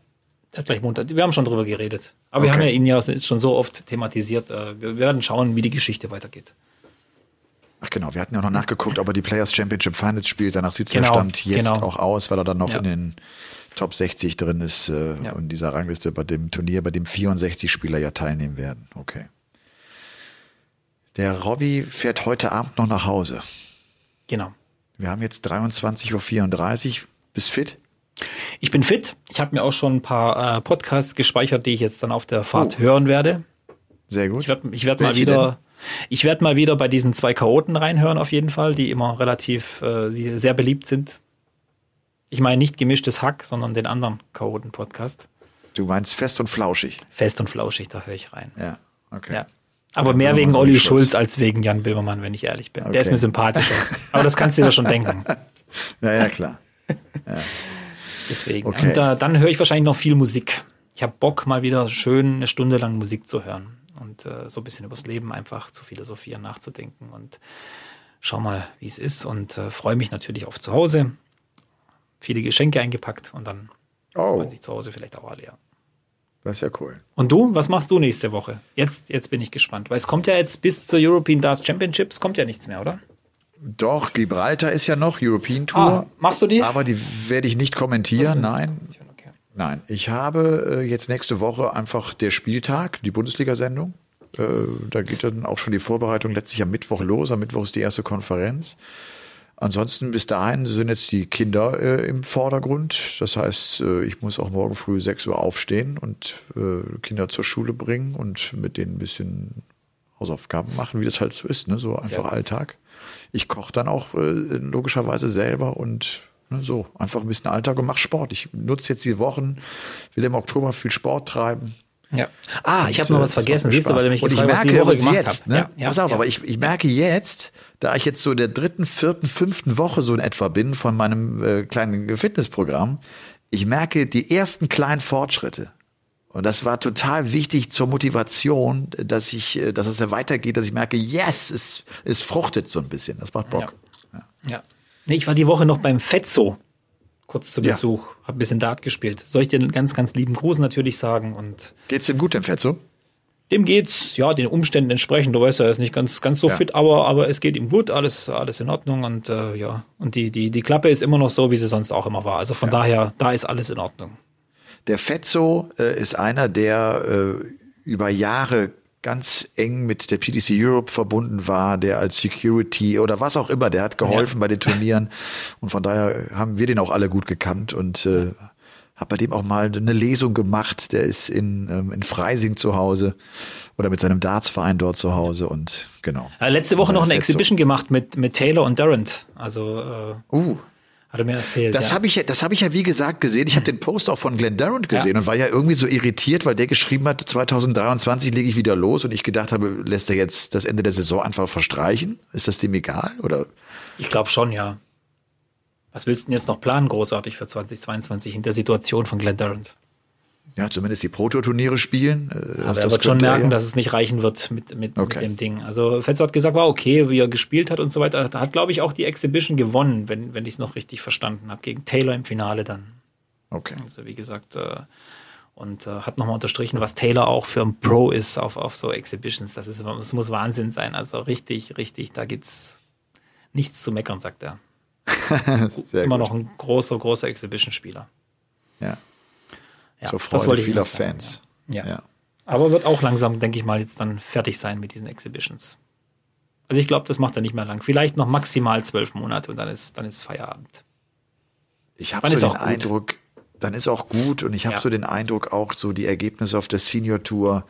der hat gleich Montag. Wir haben schon drüber geredet. Aber wir Okay. haben ja ihn ja schon so oft thematisiert. Äh, Wir werden schauen, wie die Geschichte weitergeht. Ach genau, wir hatten ja auch noch nachgeguckt, ob er die Players Championship Finals spielt. Danach sieht es Genau, der Stand jetzt genau. auch aus, weil er dann noch Ja. in den Top 60 drin ist äh, Ja. in dieser Rangliste bei dem Turnier, bei dem 64 Spieler ja teilnehmen werden. Okay. Der Robby fährt heute Abend noch nach Hause. Genau. Wir haben jetzt 23.34 Uhr. Bist fit? Ich bin fit. Ich habe mir auch schon ein paar äh, Podcasts gespeichert, die ich jetzt dann auf der Fahrt Oh. hören werde. Sehr gut. Ich werde ich werd mal wieder, ich werde mal wieder bei diesen zwei Chaoten reinhören auf jeden Fall, die immer relativ, äh, die sehr beliebt sind. Ich meine nicht gemischtes Hack, sondern den anderen Chaoten-Podcast. Du meinst fest und flauschig. Fest und flauschig, da höre ich rein. Ja, okay. Ja. Aber mehr wegen Olli Schulz. Schulz als wegen Jan Böhmermann, wenn ich ehrlich bin. Der ist Okay. mir sympathischer. Aber das kannst du dir schon denken. Ja, ja, klar. Deswegen. Okay. Und äh, dann höre ich wahrscheinlich noch viel Musik. Ich habe Bock, mal wieder schön eine Stunde lang Musik zu hören und äh, so ein bisschen übers Leben einfach zu philosophieren, nachzudenken und schau mal, wie es ist und äh, freue mich natürlich auf zu Hause. Viele Geschenke eingepackt und dann Oh, freuen sich zu Hause vielleicht auch alle. Ja. das ist ja cool. Und du, was machst du nächste Woche? Jetzt, jetzt bin ich gespannt, weil es kommt ja jetzt bis zur European Darts Championships, kommt ja nichts mehr, oder? Doch, Gibraltar ist ja noch European Tour. Ah, machst du die? Aber die werde ich nicht kommentieren, nein. Okay. Nein, ich habe äh, jetzt nächste Woche einfach der Spieltag, die Bundesliga-Sendung. Äh, da geht dann auch schon die Vorbereitung letztlich am Mittwoch los. Am Mittwoch ist die erste Konferenz. Ansonsten bis dahin sind jetzt die Kinder äh, im Vordergrund. Das heißt, äh, ich muss auch morgen früh 6 Uhr aufstehen und äh, Kinder zur Schule bringen und mit denen ein bisschen Hausaufgaben machen, wie das halt so ist, ne? so einfach. Alltag. Ich koche dann auch äh, logischerweise selber und ne, so einfach ein bisschen Alltag und mache Sport. Ich nutze jetzt die Wochen, will im Oktober viel Sport treiben. Ja. Ah, ich habe noch was vergessen. Siehst du, weil du mich Und ich hast, was die merke jetzt, ne? Ja, ja, pass auf, ja. aber ich, ich merke jetzt, da ich jetzt so in der dritten, vierten, fünften Woche so in etwa bin von meinem äh, kleinen Fitnessprogramm, ich merke die ersten kleinen Fortschritte. Und das war total wichtig zur Motivation, dass ich, äh, dass es ja weitergeht, dass ich merke, yes, es, es fruchtet so ein bisschen. Das macht Bock. Ja. Nee, ich war die Woche noch beim Fetzo. Kurz zu Ja. Besuch. Hab ein bisschen Dart gespielt. Soll ich dir einen ganz, ganz lieben Gruß natürlich sagen und Geht's dem gut, dem Fetzo? dem geht's, ja, den Umständen entsprechend. Du weißt ja, er ist nicht ganz, ganz so Ja. fit, aber, aber es geht ihm gut, alles, alles in Ordnung und äh, ja. Und die, die, die Klappe ist immer noch so, wie sie sonst auch immer war. Also von daher, da ist alles in Ordnung. Der Fetzo äh, ist einer, der äh, über Jahre ganz eng mit der PDC Europe verbunden war, der als Security oder was auch immer, der hat geholfen Ja. bei den Turnieren und von daher haben wir den auch alle gut gekannt und äh, habe bei dem auch mal eine Lesung gemacht. Der ist in, ähm, in Freising zu Hause oder mit seinem Dartsverein dort zu Hause und genau. Äh, letzte Woche noch eine. Exhibition gemacht mit, mit Taylor und Durant. Also äh, Uh, hat er mir erzählt. Das ja. habe ich, ja- das habe ich ja wie gesagt gesehen. Ich habe den Post auch von Glenn Durant gesehen Ja. und war ja irgendwie so irritiert, weil der geschrieben hat, 2023 lege ich wieder los und ich gedacht habe, lässt er jetzt das Ende der Saison einfach verstreichen? Ist das dem egal? Oder? Ich glaube schon, ja. Was willst du denn jetzt noch planen, großartig für 2022 in der Situation von Glenn Durant? Ja, zumindest die Proto-Turniere spielen. Äh, Aber er wird schon er merken, ja. dass es nicht reichen wird mit, mit, Okay. mit dem Ding. Also Fetzo hat gesagt, war okay, wie er gespielt hat und so weiter. Er hat, glaube ich, auch die Exhibition gewonnen, wenn, wenn ich es noch richtig verstanden habe, gegen Taylor im Finale dann. Okay. Also wie gesagt, äh, Und äh, hat nochmal unterstrichen, was Taylor auch für ein Pro ist auf, auf so Exhibitions. Das, ist, das muss Wahnsinn sein. Also richtig, richtig, da gibt's nichts zu meckern, sagt er. Immer gut. noch ein großer, großer Exhibition-Spieler. Ja. Ja. Zur Freude vieler Fans. Ja. ja. Aber wird auch langsam, denke ich mal, jetzt dann fertig sein mit diesen Exhibitions. Also ich glaube, das macht er nicht mehr lang. Vielleicht noch maximal zwölf Monate und dann ist, dann ist Feierabend. Ich habe so den Eindruck, dann ist auch gut und ich habe ja. so den Eindruck auch so die Ergebnisse auf der Senior Tour,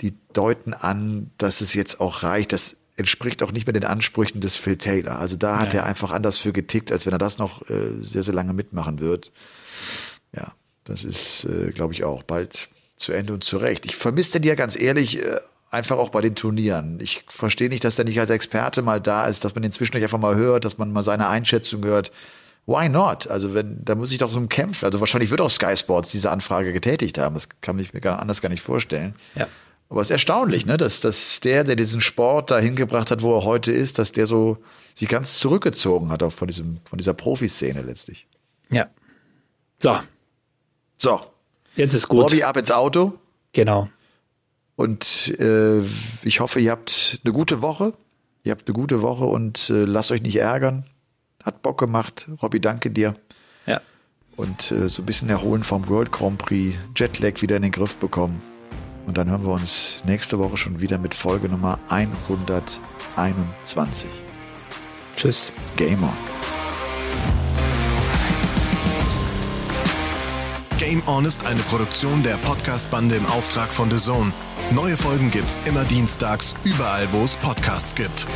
die deuten an, dass es jetzt auch reicht. Das entspricht auch nicht mehr den Ansprüchen des Phil Taylor. Also da hat ja. er einfach anders für getickt, als wenn er das noch äh, sehr, sehr lange mitmachen wird. Ja, das ist, äh, glaube ich, auch bald zu Ende und zurecht. Ich vermisse den ja ganz ehrlich äh, einfach auch bei den Turnieren. Ich verstehe nicht, dass der nicht als Experte mal da ist, dass man den zwischendurch einfach mal hört, dass man mal seine Einschätzung hört. Why not? Also wenn, da muss ich doch so ein kämpfen. Also wahrscheinlich wird auch Sky Sports diese Anfrage getätigt haben. Das kann ich mir gar anders gar nicht vorstellen. Ja. Aber es ist erstaunlich, ne, dass, dass der, der diesen Sport da hingebracht hat, wo er heute ist, dass der so sich ganz zurückgezogen hat auch von diesem, von dieser Profiszene letztlich. Ja. So. So. Jetzt ist gut. Bobby ab ins Auto. Genau. Und äh, ich hoffe, ihr habt eine gute Woche. Ihr habt eine gute Woche und äh, lasst euch nicht ärgern. Hat Bock gemacht. Robby, danke dir. Ja. Und äh, so ein bisschen erholen vom World Grand Prix, Jetlag wieder in den Griff bekommen. Und dann hören wir uns nächste Woche schon wieder mit Folge Nummer 121. Tschüss. Gamer. Game On ist eine Produktion der Podcast-Bande im Auftrag von The Zone. Neue Folgen gibt's immer dienstags, überall, wo es Podcasts gibt.